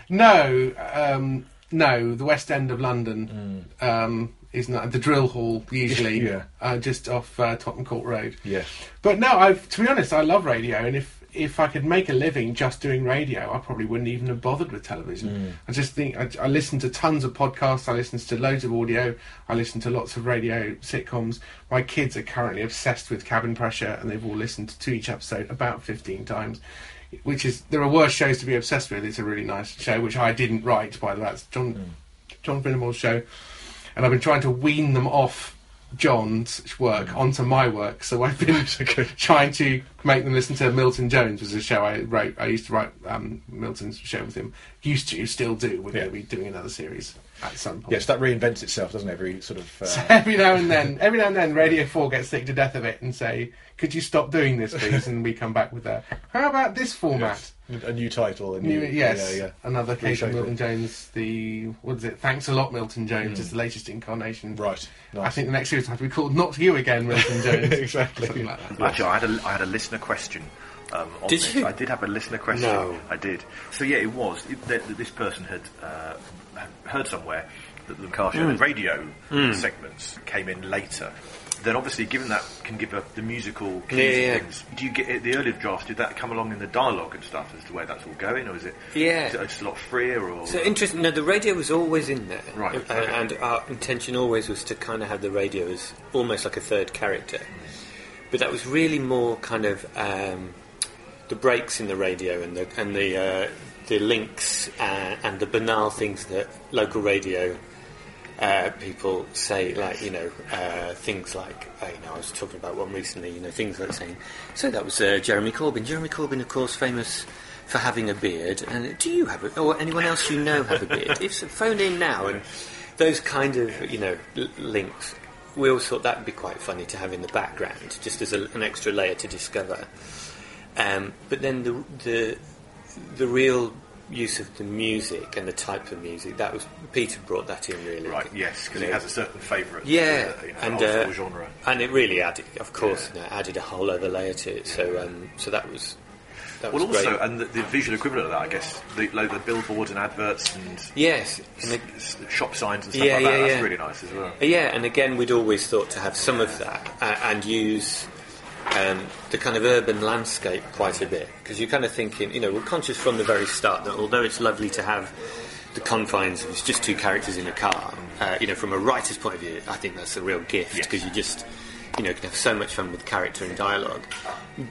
No, um, no. The West End of London um, is not that the Drill Hall usually. Mm. Yeah. uh, just off uh, Tottenham Court Road. Yeah. But no, I've, to be honest, I love radio, and if if I could make a living just doing radio, I probably wouldn't even have bothered with television. Mm. I just think I, I listen to tons of podcasts, I listen to loads of audio, I listen to lots of radio sitcoms. My kids are currently obsessed with Cabin Pressure, and they've all listened to each episode about fifteen times. Which is there are worse shows to be obsessed with. It's a really nice show, which I didn't write by the way. That's John John Finnemore's show, and I've been trying to wean them off John's work onto my work. So I've been trying to make them listen to Milton Jones, was a show I wrote. I used to write um, Milton's show with him. Used to, still do. We're Yeah. going to be doing another series at some point. Yes, that reinvents itself, doesn't it? Every sort of. Uh, So every now and then, every now and then, Radio Four gets sick to death of it and say, "Could you stop doing this, please?" and we come back with that. How about this format? A new title. A New, new, yes, Yeah, yeah. another case of Milton it. Jones. The what is it? Thanks a lot, Milton Jones. Is the latest incarnation. Right. I think the next series will have to be called "Not You Again, Milton Jones." Exactly. Something like that. Actually, I had a, I had a listener question. Um, on Did this. you? I did have a listener question. No. I did. So yeah, it was. It, that, that this person had uh, heard somewhere that the car show, the radio segments came in later. Then obviously, given that can give a, the musical Yeah, yeah. things, do you get the earlier drafts? Did that come along in the dialogue and stuff as to where that's all going, or is it? Yeah. is it just a lot freer, or So interesting. No, the radio was always in there, Right, Uh, okay. And our intention always was to kind of have the radio as almost like a third character. But that was really more kind of um, the breaks in the radio and the and the uh, the links uh, and the banal things that local radio uh, people say, like you know, uh, things like uh, you know, I was talking about one recently. You know, things like saying, so that was uh, Jeremy Corbyn. Jeremy Corbyn, of course, famous for having a beard. And do you have it, or anyone else you know have a beard? if so, phone in now, and those kind of you know l- links. We always thought that would be quite funny to have in the background, just as a, an extra layer to discover. Um, but then the the the real use of the music and the type of music that was Peter brought that in really. right? Yes, because it has a certain favourite. yeah, uh, you know, and uh, genre. and it really added, of course, you know, added a whole other layer to it. So, um, so that was that was Well, also, great. and the, the visual equivalent of that, I guess, the, like the billboards and adverts and yes, and the, s- shop signs and stuff Yeah, like that. yeah, That's yeah. really nice as well. Yeah, and again, we'd always thought to have some of that uh, and use um, the kind of urban landscape quite a bit because you're kind of thinking, you know, we're conscious from the very start that although it's lovely to have the confines of it's just two characters in a car, uh, you know, from a writer's point of view, I think that's a real gift Yes. because you just you know, can have so much fun with character and dialogue.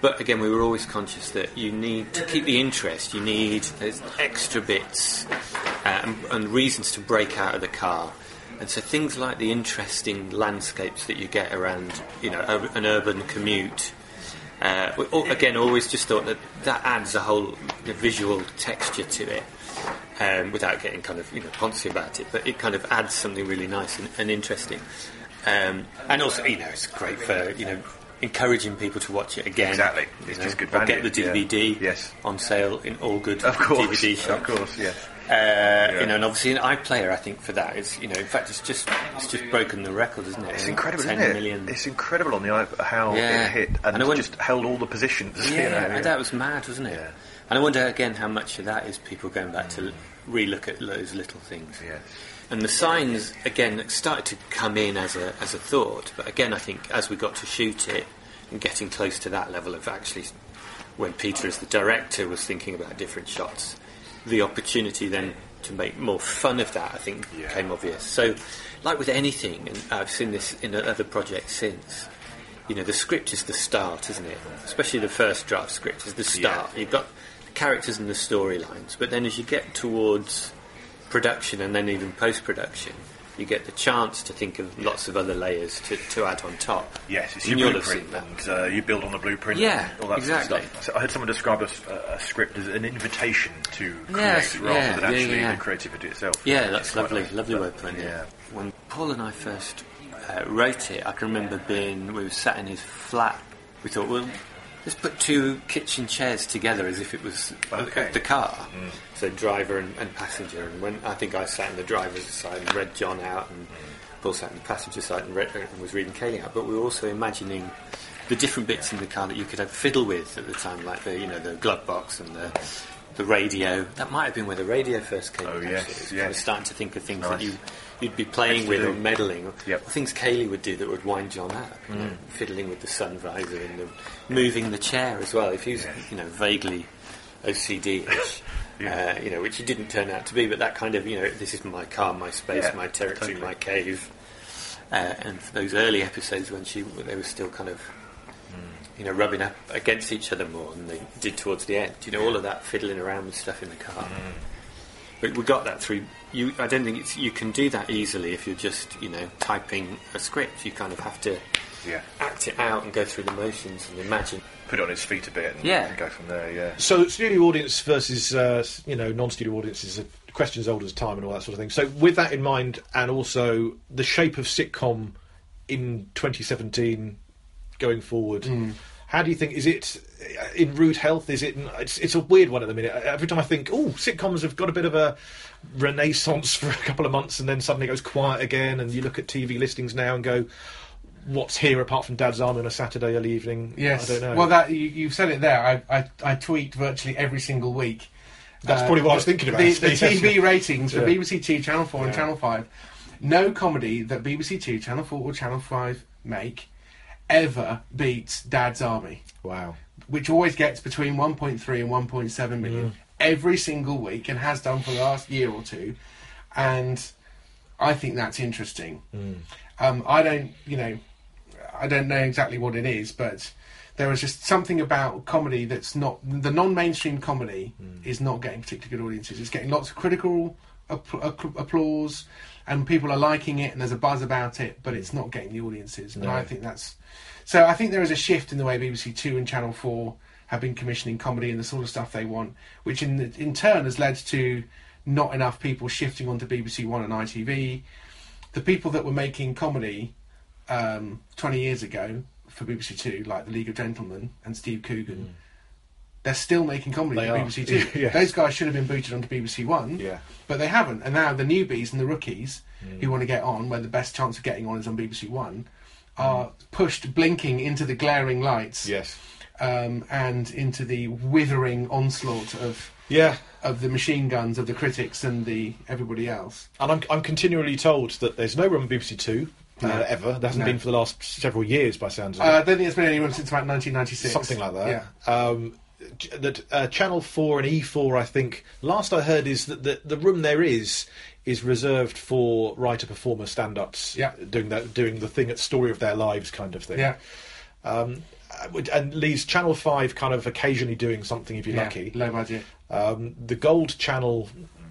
But again, we were always conscious that you need to keep the interest. You need those extra bits uh, and, and reasons to break out of the car. And so things like the interesting landscapes that you get around, you know, an urban commute. Uh, we, again, always just thought that that adds a whole visual texture to it, um, without getting kind of you know poncy about it. But it kind of adds something really nice and, and interesting. Um, and also, you know, it's great for you know encouraging people to watch it again. Exactly. It's know, just good value. or Get the yeah. DVD Yes. on sale in all good Of course, DVD shops. of course, yes. Uh, You know, and obviously an iPlayer, I think for that is, you know, in fact, it's just it's just broken the record, isn't it? It's I think incredible, 10 isn't it? million. It's incredible on the iP- how Yeah. it hit and, And I just held all the positions. you Yeah, know, and that was mad, wasn't it? Yeah. And I wonder again how much of that is people going back to relook at those little things. Yes. And the signs again started to come in as a as a thought, but again I think as we got to shoot it and getting close to that level of actually when Peter as the director was thinking about different shots, the opportunity then to make more fun of that I think Yeah. became obvious. So like with anything, and I've seen this in other projects since, you know, the script is the start, isn't it? Especially the first draft script is the start. You've got the characters and the storylines, but then as you get towards production and then even post production, you get the chance to think of lots of other layers to, to add on top. Yes, it's And your blueprint, and uh, you build on the blueprint. Yeah, and all that exactly. Sort of stuff. So I heard someone describe a script as an invitation to create Yes, rather yeah, than actually yeah. the creativity itself. Yeah, that's quite lovely, nice. lovely putting yeah. When Paul and I first uh, wrote it, I can remember being, we were sat in his flat. We thought, well, let's put two kitchen chairs together as if it was Okay. the car. Mm. So driver and, and passenger. And when I think I sat in the driver's side and read John out, and mm. Paul sat in the passenger side and, read, and was reading Kayleigh out. But we were also imagining the different bits in the car that you could have fiddle with at the time, like the you know the glove box and the the radio. That might have been where the radio first came. Oh, in, yes, actually. It was yes. kind of starting to think of things Nice. that you you'd be playing with or meddling, or, Yep. things Kayleigh would do that would wind John up. You know, fiddling with the sun visor and the, moving the chair as well. If he was you know vaguely OCD-ish. Yeah. Uh, you know, which he didn't turn out to be, but that kind of, you know, this is my car, my space, Yeah, my territory, totally. my cave. Uh, and for those early episodes when she, they were still kind of, you know, rubbing up against each other more than they did towards the end. You know, all of that fiddling around with stuff in the car. But we got that through. You, I don't think it's, you can do that easily if you're just, you know, typing a script. You kind of have to Yeah. act it out and go through the motions and imagine. Put it on his feet a bit and, Yeah. and go from there, yeah. So, studio audience versus uh, you know non-studio audiences are questions old as time and all that sort of thing. So, with that in mind, and also the shape of sitcom in 2017 going forward, how do you think is it uh, in rude health? Is it? It's, it's a weird one at the minute. Every time I think, oh, sitcoms have got a bit of a renaissance for a couple of months, and then suddenly it goes quiet again, and you look at TV listings now and go. What's here apart from Dad's Army on a Saturday early evening? Yes. I don't know. Well, that you, you've said it there. I, I I tweet virtually every single week. That's Uh, probably what I was thinking about. The, the. TV ratings for Yeah. BBC Two, Channel Four, and Channel Five. No comedy that BBC Two, Channel Four, or Channel Five make ever beats Dad's Army, Wow. which always gets between 1.3 and 1.7 million mm. every single week, and has done for the last year or two. And I think that's interesting. Mm. Um, I don't, you know, I don't know exactly what it is, but there is just something about comedy that's not the non-mainstream comedy mm. is not getting particularly good audiences. It's getting lots of critical app- app- applause, and people are liking it, and there's a buzz about it, but it's not getting the audiences. And I think that's so. I think there is a shift in the way BBC Two and Channel Four have been commissioning comedy and the sort of stuff they want, which in the, in turn has led to not enough people shifting onto BBC One and ITV. The people that were making comedy um, 20 years ago for BBC Two, like the League of Gentlemen and Steve Coogan, they're still making comedy are. BBC Two. Those guys should have been booted onto BBC One, Yeah. but they haven't. And now the newbies and the rookies who want to get on, where the best chance of getting on is on BBC One, are pushed blinking into the glaring lights Yes. um, and into the withering onslaught of Yeah. of the machine guns of the critics and the everybody else. And I'm, I'm continually told that there's no room on BBC Two uh, No. ever. There hasn't No. been for the last several years, by sounds of Uh. I don't think it's been anyone since about 1996. Something like that. Yeah. Um, that uh, Channel Four and E Four, I think, last I heard is that the, the room there is is reserved for writer performer stand ups. Yeah. doing that, doing the thing at story of their lives kind of thing. Yeah. Um, uh, and leaves Channel Five kind of occasionally doing something if you're yeah. lucky. Low budget. Um, the Gold Channel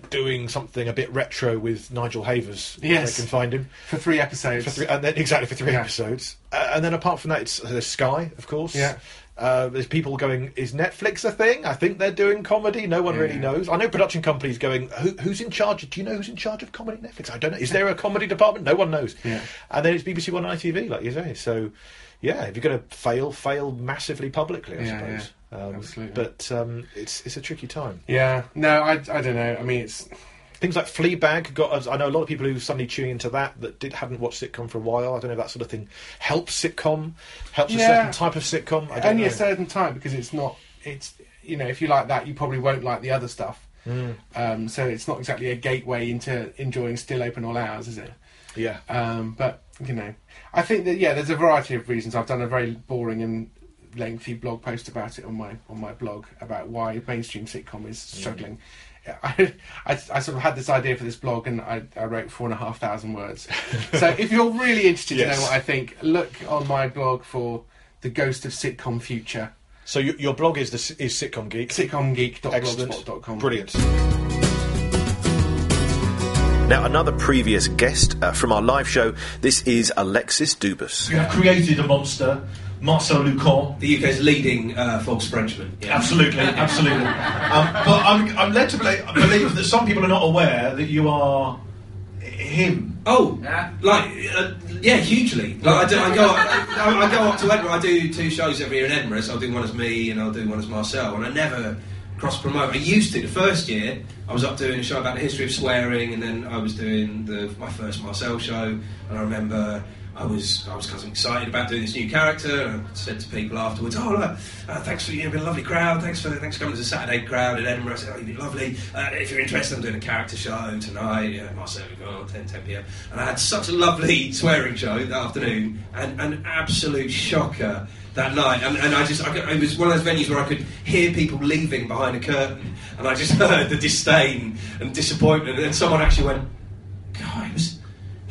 doing something a bit retro with Nigel Havers. if Yes. they can find him. For three episodes. For three, and then exactly for three Yeah. episodes, uh, and then apart from that, it's there's Sky, of course. Yeah. Uh, there's people going, is Netflix a thing? I think they're doing comedy. No one really knows. I know production companies going, Who, who's in charge? Do you know who's in charge of comedy Netflix? I don't know. Is there a comedy department? No one knows. Yeah. And then it's BBC One and ITV, like you say. So, yeah, if you're going to fail, fail massively publicly, I Yeah, suppose. Um, Absolutely. But um, it's it's a tricky time. Yeah. No, I, I don't know. I mean, it's Things like Fleabag got. I know a lot of people who suddenly tuning into that that did hadn't watched sitcom for a while. I don't know if that sort of thing helps sitcom, helps a certain type of sitcom. I don't only know. a certain type because it's not. It's you know, if you like that, you probably won't like the other stuff. Mm. Um, so it's not exactly a gateway into enjoying still open all hours, is it? Yeah. Um, but you know, I think that yeah, there's a variety of reasons. I've done a very boring and lengthy blog post about it on my on my blog about why mainstream sitcom is struggling. I, I, I sort of had this idea for this blog and I, I wrote four and a half thousand words. so if you're really interested to know what I think, look on my blog for the ghost of sitcom future. So your, your blog is the s- is sitcom geek. Excellent. Sitcomgeek.blogspot.com. Brilliant. Now, another previous guest uh, from our live show. This is Alexis Dubus. You have created a monster, Marcel Lucont. The UK's leading uh, false Frenchman. Yeah. Absolutely, absolutely. Um, but I'm, I'm led to believe, believe that some people are not aware that you are him. Oh, yeah. like uh, yeah, hugely. Like I, do, I go, I, I go up to Edinburgh. I do two shows every year in Edinburgh. So I'll do one as me and I'll do one as Marcel. And I never cross promote. I used to. The first year, I was up doing a show about the history of swearing, and then I was doing the my first Marcel show. And I remember. I was I was kind of excited about doing this new character, and I said to people afterwards, "Oh, look, uh, thanks for you've been a lovely crowd. Thanks for thanks for coming to the Saturday crowd in Edinburgh." I said, "Oh, you've been lovely. Uh, if you're interested, I'm doing a character show tonight. Yeah, Marcel, oh, 10, 10 p.m." And I had such a lovely swearing show that afternoon, and an absolute shocker that night. And, and I just I it was one of those venues where I could hear people leaving behind a curtain, and I just heard the disdain and disappointment. And someone actually went, "God, it was."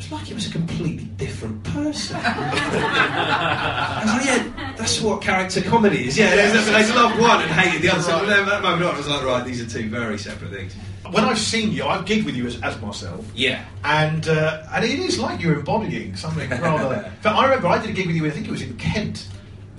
It was like he was a completely different person. I was like, yeah, that's what character comedy is. Yeah, they, they loved one and hated the other. So at that moment on, I was like, right, these are two very separate things. When I've seen you, I've gigged with you as, as Marcel. Yeah. And uh, and it is like you're embodying something rather. but I remember I did a gig with you. I think it was in Kent.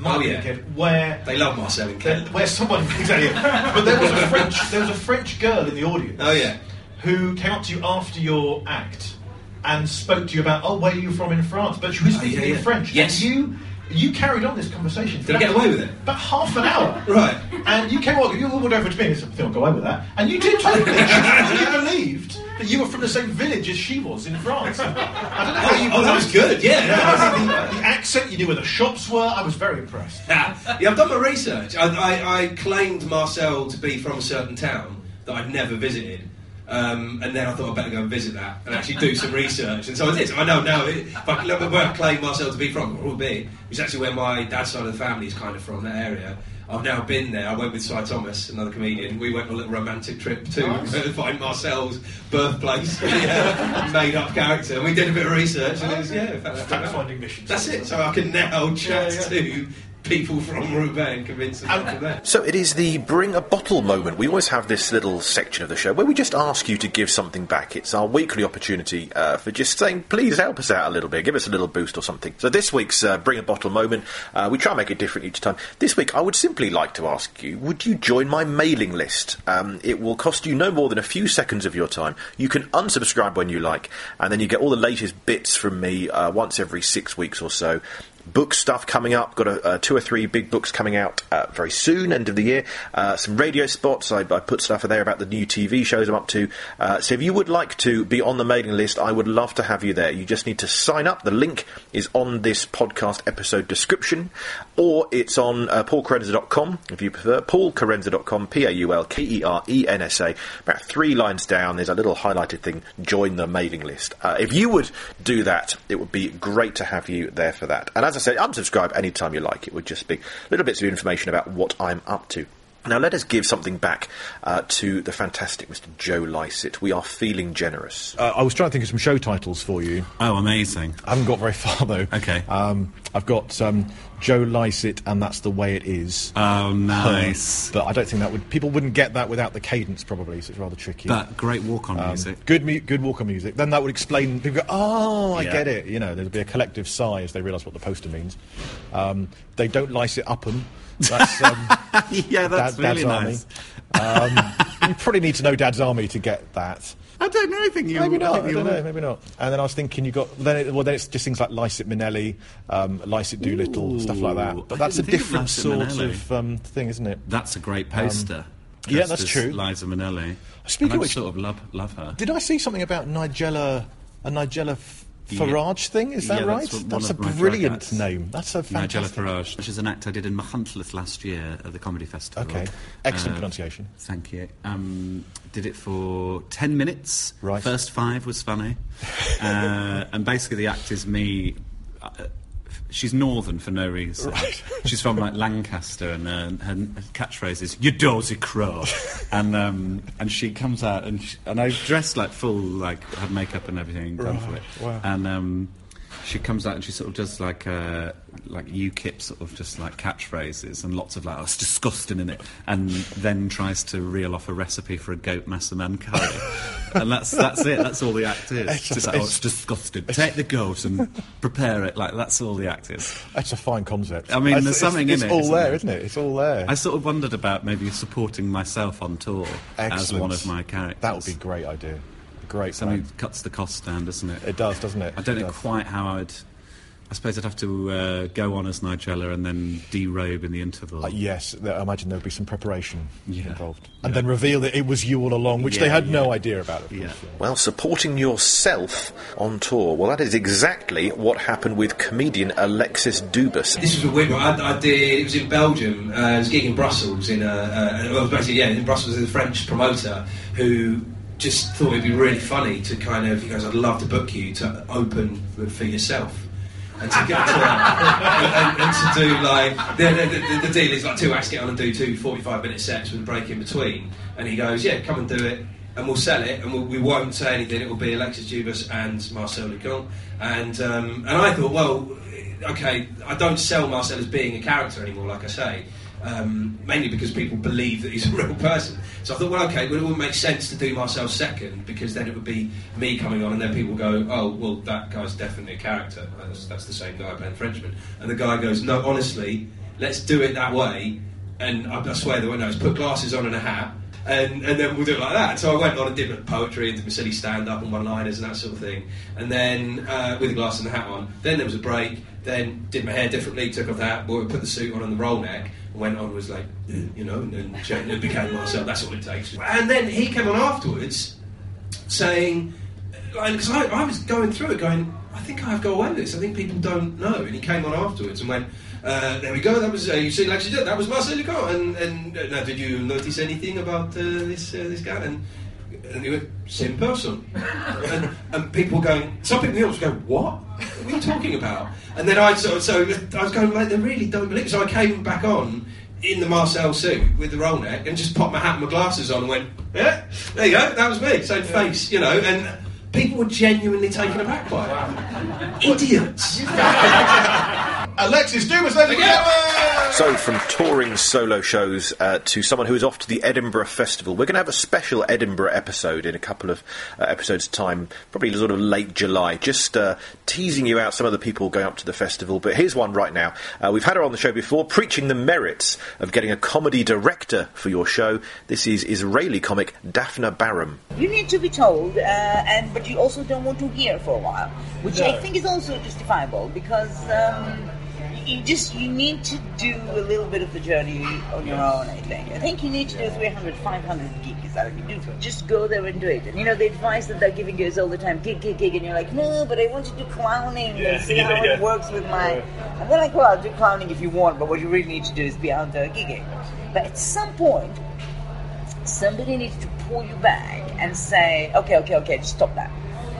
Oh, yeah. Kent, where They love Marcel in Kent. where someone exactly. but there was a French there was a French girl in the audience. Oh, yeah. Who came up to you after your act and spoke to you about oh where are you from in France? But she was Oh, speaking yeah, in. French. Yes. You you carried on this conversation. Did I get away with it? About half an hour. Right. And you came on, you walked over to me and said, I think I'll go away with that. And you did totally. you believed that you were from the same village as she was in France. I don't know how Oh, you oh, that was good, yeah. the, the accent, you knew where the shops were. I was very impressed. Ah, yeah, I've done my research. I, I, I claimed Marcel to be from a certain town that I'd never visited. Um, and then I thought I'd better go and visit that and actually do some research. And so I did. So I know now if I look at where I claim Marcel to be from, it would be, which is actually where my dad's side of the family is kind of from, that area. I've now been there. I went with Cy Thomas, another comedian. We went on a little romantic trip to Nice. find Marcel's birthplace, yeah, made up character. And we did a bit of research, and it was, yeah, fact, Fact-finding mission. That's it. So I can now chat Yeah, to people from Roubaix and convince them to. So it is the bring a bottle moment. We always have this little section of the show where we just ask you to give something back. It's our weekly opportunity uh, for just saying, please help us out a little bit, give us a little boost or something. So this week's uh, bring a bottle moment, uh, we try and make it different each time. This week, I would simply like to ask you, would you join my mailing list? Um, it will cost you no more than a few seconds of your time. You can unsubscribe when you like, and then you get all the latest bits from me uh, once every six weeks or so book stuff coming up. Got a, uh, two or three big books coming out uh, very soon, end of the year. Uh, some radio spots. I, I put stuff there about the new TV shows I'm up to. Uh, so if you would like to be on the mailing list, I would love to have you there. You just need to sign up. The link is on this podcast episode description, or it's on uh, paulkerensa.com if you prefer. paulkerensa.com, P A U L K E R E N S A. About three lines down, there's a little highlighted thing. Join the mailing list. Uh, if you would do that, it would be great to have you there for that. And as I said, unsubscribe anytime you like. It would just be little bits of information about what I'm up to. Now, let us give something back uh, to the fantastic Mr. Joe Lycett. We are feeling generous. Uh, I was trying to think of some show titles for you. Oh, amazing. I haven't got very far though. Okay. Um, I've got um, Joe Lycett, and that's the way it is. Oh, nice. but I don't think that would people wouldn't get that without the cadence, probably. So it's rather tricky. But great walk on Um, music. Good, mu- good walk on music. Then that would explain. People go, "Oh, I Yeah. get it." You know, there'd be a collective sigh as they realise what the poster means. Um, they don't lice it up 'em. That's um, yeah, that's Dad- really Dad's nice. Army. Um, you probably need to know Dad's Army to get that. I don't know. I think you. Maybe not. think I you don't know. Maybe not. And then I was thinking you got then. It, well, then it's just things like Lycett Minnelli, um, Lycett Doolittle, stuff like that. But I that's a didn't of different sort Minnelli. of um, thing, isn't it? That's a great poster. yeah, that's true. Liza Minnelli. Speaking And of I which- sort of love love her. Did I see something about Nigella, a Nigella F- Yeah. Farage thing? Is that Yeah, right? that's That's a brilliant name. That's a Nigella fantastic. Farage, which is an act I did in Machynlleth last year at the Comedy Festival. Okay. Excellent Uh, pronunciation. Thank you. Um, did it for 10 minutes. Right. First five was funny. uh, and basically, the act is me. She's northern for no reason. Right. She's from like Lancaster, and uh, her, catchphrase is "You dozy crow," and um, and she comes out and she, and I dressed like full, like had makeup and everything done for it, wow. and. Um, she comes out and she sort of does like uh, like UKIP sort of just like catchphrases and lots of like oh, it's disgusting in it, and then tries to reel off a recipe for a goat massaman curry, and that's that's it. That's all the act is. It's- just like, oh, it's- disgusting. Take the goat and prepare it. Like that's all the act is. That's a fine concept. I mean, It's- there's something it's, in it, It's all isn't there, there? isn't it? It's all there. I sort of wondered about maybe supporting myself on tour as one of my characters. That would be a great idea. Great. Something plan. cuts the cost down, doesn't it? It does, doesn't it? I don't It know does. quite how I'd. I suppose I'd have to uh, go on as Nigella and then derobe in the interval. Uh, yes, th- I imagine there would be some preparation Yeah. involved, and then reveal that it was you all along, which they Yeah, had no idea about. Of Yeah. course. Well, supporting yourself on tour. Well, that is exactly what happened with comedian Alexis Dubus. This was a weird one. I, I did. It was in Belgium. Uh, it was a gig in Brussels. In a, uh, well, basically, yeah, in Brussels, there's a French promoter who just thought it'd be really funny to kind of. He goes, "I'd love to book you to open for yourself." And to get to and, and, and to do like the, the, the, the deal is like two acts get on and do two 45 minute sets with a break in between and he goes yeah come and do it and we'll sell it and we'll, we won't say anything it will be Alexis Dubus and Marcel Lucont and um, and I thought well okay I don't sell Marcel as being a character anymore like I say um, mainly because people believe that he's a real person. So I thought, well, okay, well, it would make sense to do Marcel second because then it would be me coming on, and then people go, oh, well, that guy's definitely a character. That's, that's the same guy playing Frenchman. And the guy goes, no, honestly, let's do it that way. And I, I swear, the way knows, put glasses on and a hat. And, and then we'll do it like that. So I went on and did poetry and did my silly stand up and one liners and that sort of thing. And then, uh, with the glass and the hat on, then there was a break. Then did my hair differently, took off the hat, put the suit on and the roll neck, went on was like, "Uh, you know, and then became myself. That's all it takes. And then he came on afterwards, saying, because I, I was going through it, going, I think I have got away with this. I think people don't know. And he came on afterwards and went, uh, there we go. That was uh, you see, like she did. That was Marcel Lucont. And and uh, now, did you notice anything about uh, this uh, this guy? And and he went, same person. and, and people going, some people in the audience go, what? What are you talking about? And then I sort of, so I was going, like, they really don't believe it. So I came back on in the Marcel suit with the roll neck and just popped my hat and my glasses on and went, yeah, there you go, that was me. Same face, you know, and people were genuinely taken aback by it. Idiots. Alexis Dubus, ladies and gentlemen! So, from touring solo shows uh, to someone who is off to the Edinburgh Festival, we're going to have a special Edinburgh episode in a couple of uh, episodes' time, probably sort of late July, just uh, teasing you out some of the people going up to the festival. But here's one right now. Uh, we've had her on the show before, preaching the merits of getting a comedy director for your show. This is Israeli comic Daphna Baram. You need to be told, uh, and but you also don't want to hear for a while, which I think is also justifiable because um, you just you need to do a little bit of the journey on your own. I think. I think you need to do 300, 500 gigs. I mean, do it. just go there and do it. And you know the advice that they're giving you is all the time gig, gig, gig, and you're like, no, but I want to do clowning Yeah, and see yeah, how yeah. it works with my. And they're like, well, I'll do clowning if you want, but what you really need to do is be out there gigging. But at some point, somebody needs to pull you back and say, okay, okay, okay, just stop that.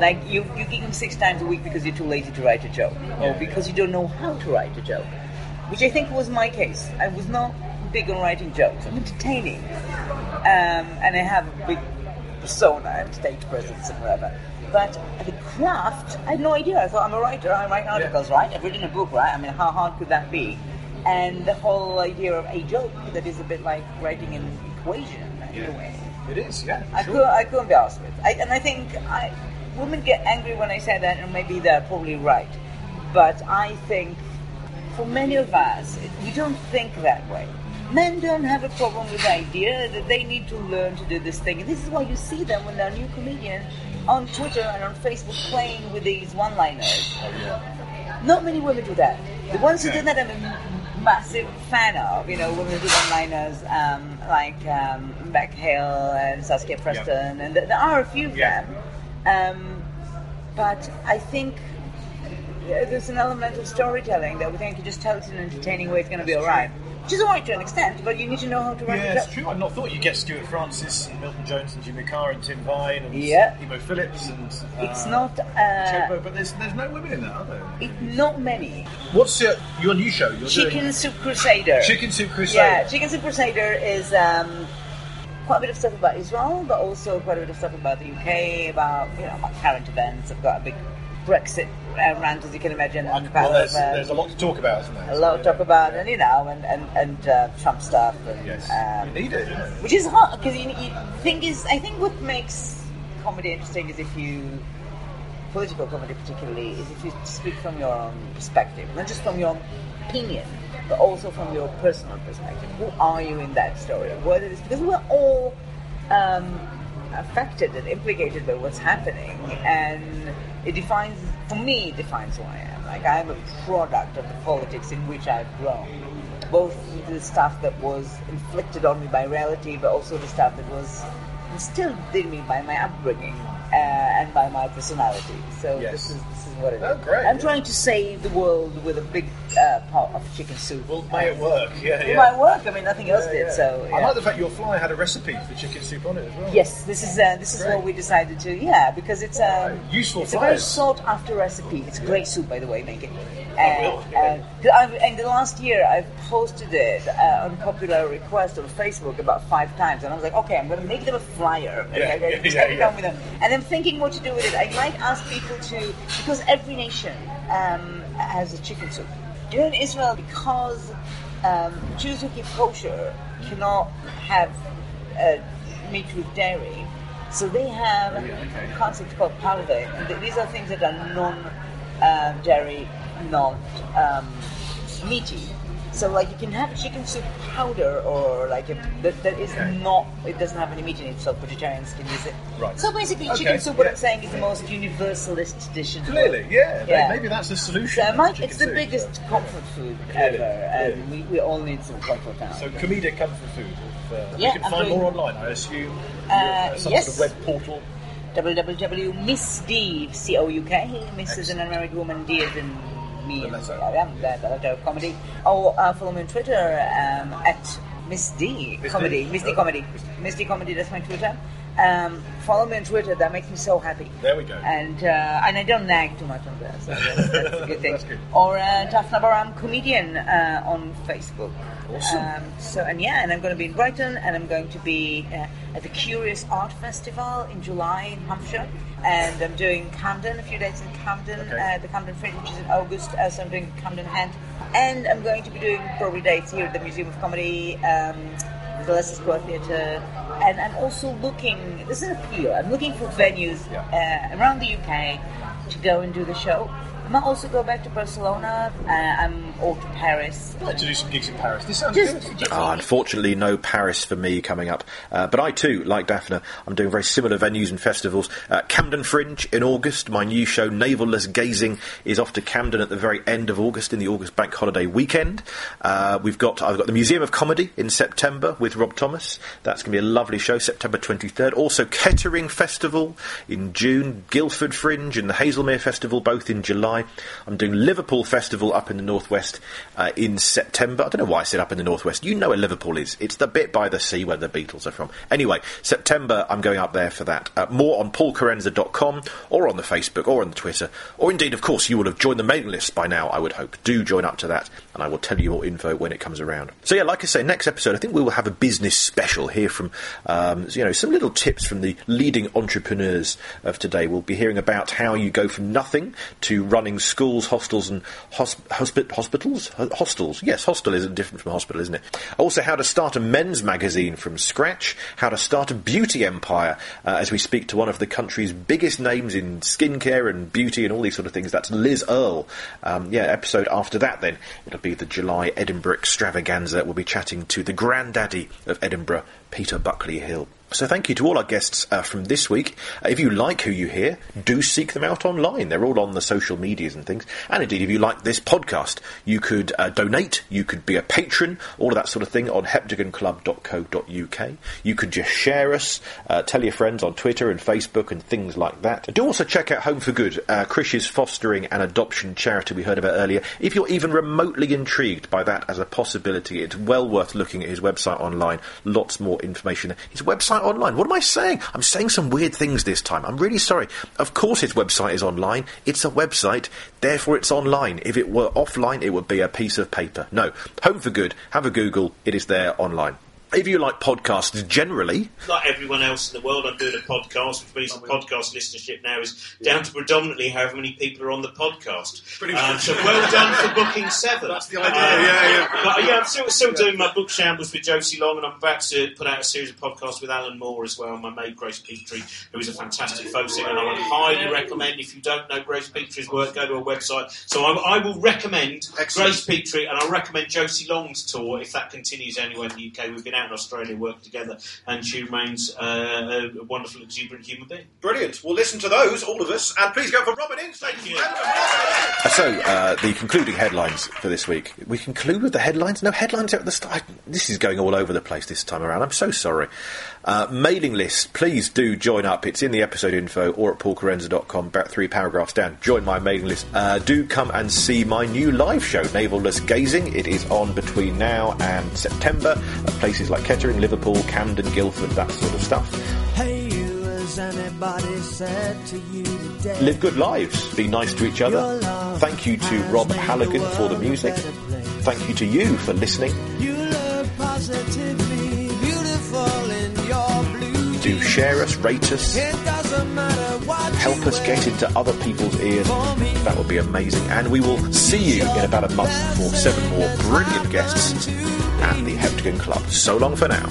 Like you, you gigging six times a week because you're too lazy to write a joke, or because you don't know how to write a joke, which I think was my case. I was not big on writing jokes. I'm entertaining, um, and I have a big persona and stage presence and whatever. But the craft, I had no idea. I thought I'm a writer. I write articles, right? I've written a book, right? I mean, how hard could that be? And the whole idea of a joke that is a bit like writing an equation in a way. It is, yeah. I, could, I couldn't be asked with. I, and I think I, women get angry when I say that, and maybe they're probably right. But I think for many of us, we don't think that way. Men don't have a problem with the idea that they need to learn to do this thing. And this is why you see them when they're new comedians on Twitter and on Facebook playing with these one-liners. Not many women do that. The ones who do that, I'm a massive fan of. You know, women who do one-liners um, like um, Bec Hill and Saskia Preston, and th- there are a few of them. Um, but I think uh, there's an element of storytelling that we think you just tell it in an entertaining way, it's going to be all right. Which is all right to an extent, but you need to know how to write Yeah, it it's up. true. I've not thought you'd get Stuart Francis and Milton Jones and Jimmy Carr and Tim Vine and Yeah. Emo Philips and uh, It's not, uh, Chobo, but there's there's no women in that, are there? It, not many. What's your, your new show? You're Chicken doing Soup Crusader. Chicken Soup Crusader. Yeah, Chicken Soup Crusader is um, quite a bit of stuff about Israel, but also quite a bit of stuff about the UK, about you know about current events. I've got a big Brexit rant, as you can imagine. I'm Well, there's, of, there's a lot to talk about, isn't there? a lot to talk about, and you know, and and, and uh, Trump stuff. And, Yes. um, you need it. which is hard because you, you thing is, I think what makes comedy interesting is if you political comedy particularly is if you speak from your own perspective, not just from your opinion, but also from your personal perspective. Who are you in that story? What is because we're all um, affected and implicated by what's happening, and it defines for me it defines who I am. Like I'm a product of the politics in which I've grown both the stuff that was inflicted on me by reality, but also the stuff that was instilled in me by my upbringing uh, and by my personality. So this is this is what it is. Oh, great, I'm yeah. trying to save the world with a big uh, pot of chicken soup. Well, may it work, yeah, It might work. I mean, nothing else Yeah, did. yeah. So I yeah. like the fact your flyer had a recipe for chicken soup on it as well. Yes, this is uh, this is Great. what we decided to. Yeah, because it's um, Useful It's a very sought after recipe. It's great soup, by the way. Make it. And, I've, and the last year I've posted it uh, on popular request on Facebook about five times, and I was like, okay, I'm going to make them a flyer. Yeah, Okay, yeah, yeah, yeah. with them. And I'm thinking what to do with it. I might ask people to because every nation um, has a chicken soup. You know, in Israel, because um, Jews who keep kosher cannot have uh, meat with dairy, so they have a concept called parve. And th- these are things that are non-dairy, not um, meaty. So, like, you can have chicken soup powder, or like a, that, that is not. It doesn't have any meat in it, so vegetarians can use it. Right. So basically, Okay, chicken soup. What yeah. I'm saying is the most universalist dish in the Clearly, world. yeah. Yeah. Maybe that's the solution. So, Mike, it's the soup, biggest so. comfort food Clearly, ever, and we, we all need some comfort now. So comedic comfort food. If, uh, Yeah, you can find more online, I assume. Uh, Uh, some yes. sort of web portal. www.missd, C-O-U-K, Miss is an unmarried woman, D is in me, and I am, the, letter of comedy. Or uh, follow me on Twitter um, at Miss D Miss Comedy, D? Miss D Oh. Comedy, Miss D Comedy, that's my Twitter. Um, follow me on Twitter, that makes me so happy. There we go. And uh, and I don't nag too much on there, so that's, that's a good thing. That's good. Or uh, Daphna Baram Comedian uh, on Facebook. Awesome. Um, so and yeah, and I'm going to be in Brighton, and I'm going to be uh, at the Curious Art Festival in July in Hampshire, and I'm doing Camden a few days in Camden, Okay. uh, the Camden Fringe, which is in August. Uh, so I'm doing Camden Hand, and I'm going to be doing probably dates here at the Museum of Comedy. Um, the Leicester Square Theatre, and I'm also looking. This is a appeal. I'm looking for venues uh, around the UK to go and do the show. I might also go back to Barcelona. Uh, I'm or to Paris. I'd like to do some gigs in Paris. This sounds Just- good. Ah, unfortunately, no Paris for me coming up. Uh, but I too, like Daphna, I'm doing very similar venues and festivals. Uh, Camden Fringe in August. My new show, Navelless Gazing, is off to Camden at the very end of August in the August bank holiday weekend. Uh, we've got I've got the Museum of Comedy in September with Rob Thomas. That's going to be a lovely show, September 23rd. Also Kettering Festival in June, Guildford Fringe and the Haslemere Festival both in July. July. I'm doing Liverpool Festival up in the northwest uh, in September. I don't know why I said up in the northwest. You know where Liverpool is. It's the bit by the sea where the Beatles are from. Anyway, September I'm going up there for that. Uh, more on paulkerensa.com or on the Facebook or on the Twitter. Or indeed, of course, you will have joined the mailing list by now, I would hope. Do join up to that and I will tell you more info when it comes around. So yeah, like I say, next episode I think we will have a business special here from um, you know some little tips from the leading entrepreneurs of today. We'll be hearing about how you go from nothing to running schools, hostels, and hosp- hospi- hospitals. Hostels, yes, hostel is different from hospital, isn't it? Also, how to start a men's magazine from scratch. How to start a beauty empire. Uh, as we speak to one of the country's biggest names in skincare and beauty and all these sort of things. That's Liz Earle. Um, yeah, episode after that then it'll be the July Edinburgh extravaganza. We'll be chatting to the granddaddy of Edinburgh, Peter Buckley Hill. So thank you to all our guests uh, from this week. Uh, if you like who you hear, do seek them out online. They're all on the social medias and things. And indeed, if you like this podcast, you could uh, donate, you could be a patron, all of that sort of thing on heptagonclub.co.uk. You could just share us, uh, tell your friends on Twitter and Facebook and things like that. Do also check out Home for Good, uh, Krish's fostering and adoption charity we heard about earlier. If you're even remotely intrigued by that as a possibility, it's well worth looking at his website online. Lots more information. His website online. What am I saying? I'm saying some weird things this time. I'm really sorry. Of course, his website is online. It's a website, therefore it's online. If it were offline, it would be a piece of paper. No, Home for Good. Have a Google. It is there online. If you like podcasts generally, like everyone else in the world, I'm doing a podcast, which means the podcast listenership now is down to predominantly however many people are on the podcast. Pretty Um, much. so well done for booking seven. That's the idea, yeah, yeah. But, yeah, I'm still, still doing my book shambles with Josie Long, and I'm about to put out a series of podcasts with Alan Moore as well, my mate Grace Petrie, who is a fantastic folk singer, and I would highly recommend, if you don't know Grace Petrie's work, go to her website. So I, I will recommend Grace Petrie, and I'll recommend Josie Long's tour if that continues anywhere in the UK. We've been out in Australia work together, and she remains uh, a wonderful, exuberant human being. Brilliant. We'll listen to those, all of us, and please go for Robin Ince, ladies and gentlemen. Uh, So, uh, the concluding headlines for this week. We conclude with the headlines? No headlines at the start. This is going all over the place this time around. I'm so sorry. Uh, mailing list, please do join up. It's in the episode info or at paulkerensa.com, about three paragraphs down. Join my mailing list. Uh, do come and see my new live show, Navelless Gazing. It is on between now and September at places like Kettering, Liverpool, Camden, Guildford, that sort of stuff. Hey, you, has anybody said to you today? Live good lives. Be nice to each other. Thank you to Rob Halligan for the music. Thank you to you for listening. You Do share us, rate us, help us get into other people's ears. That would be amazing. And we will see you in about a month for seven more brilliant guests at the Heptagon Club. So long for now.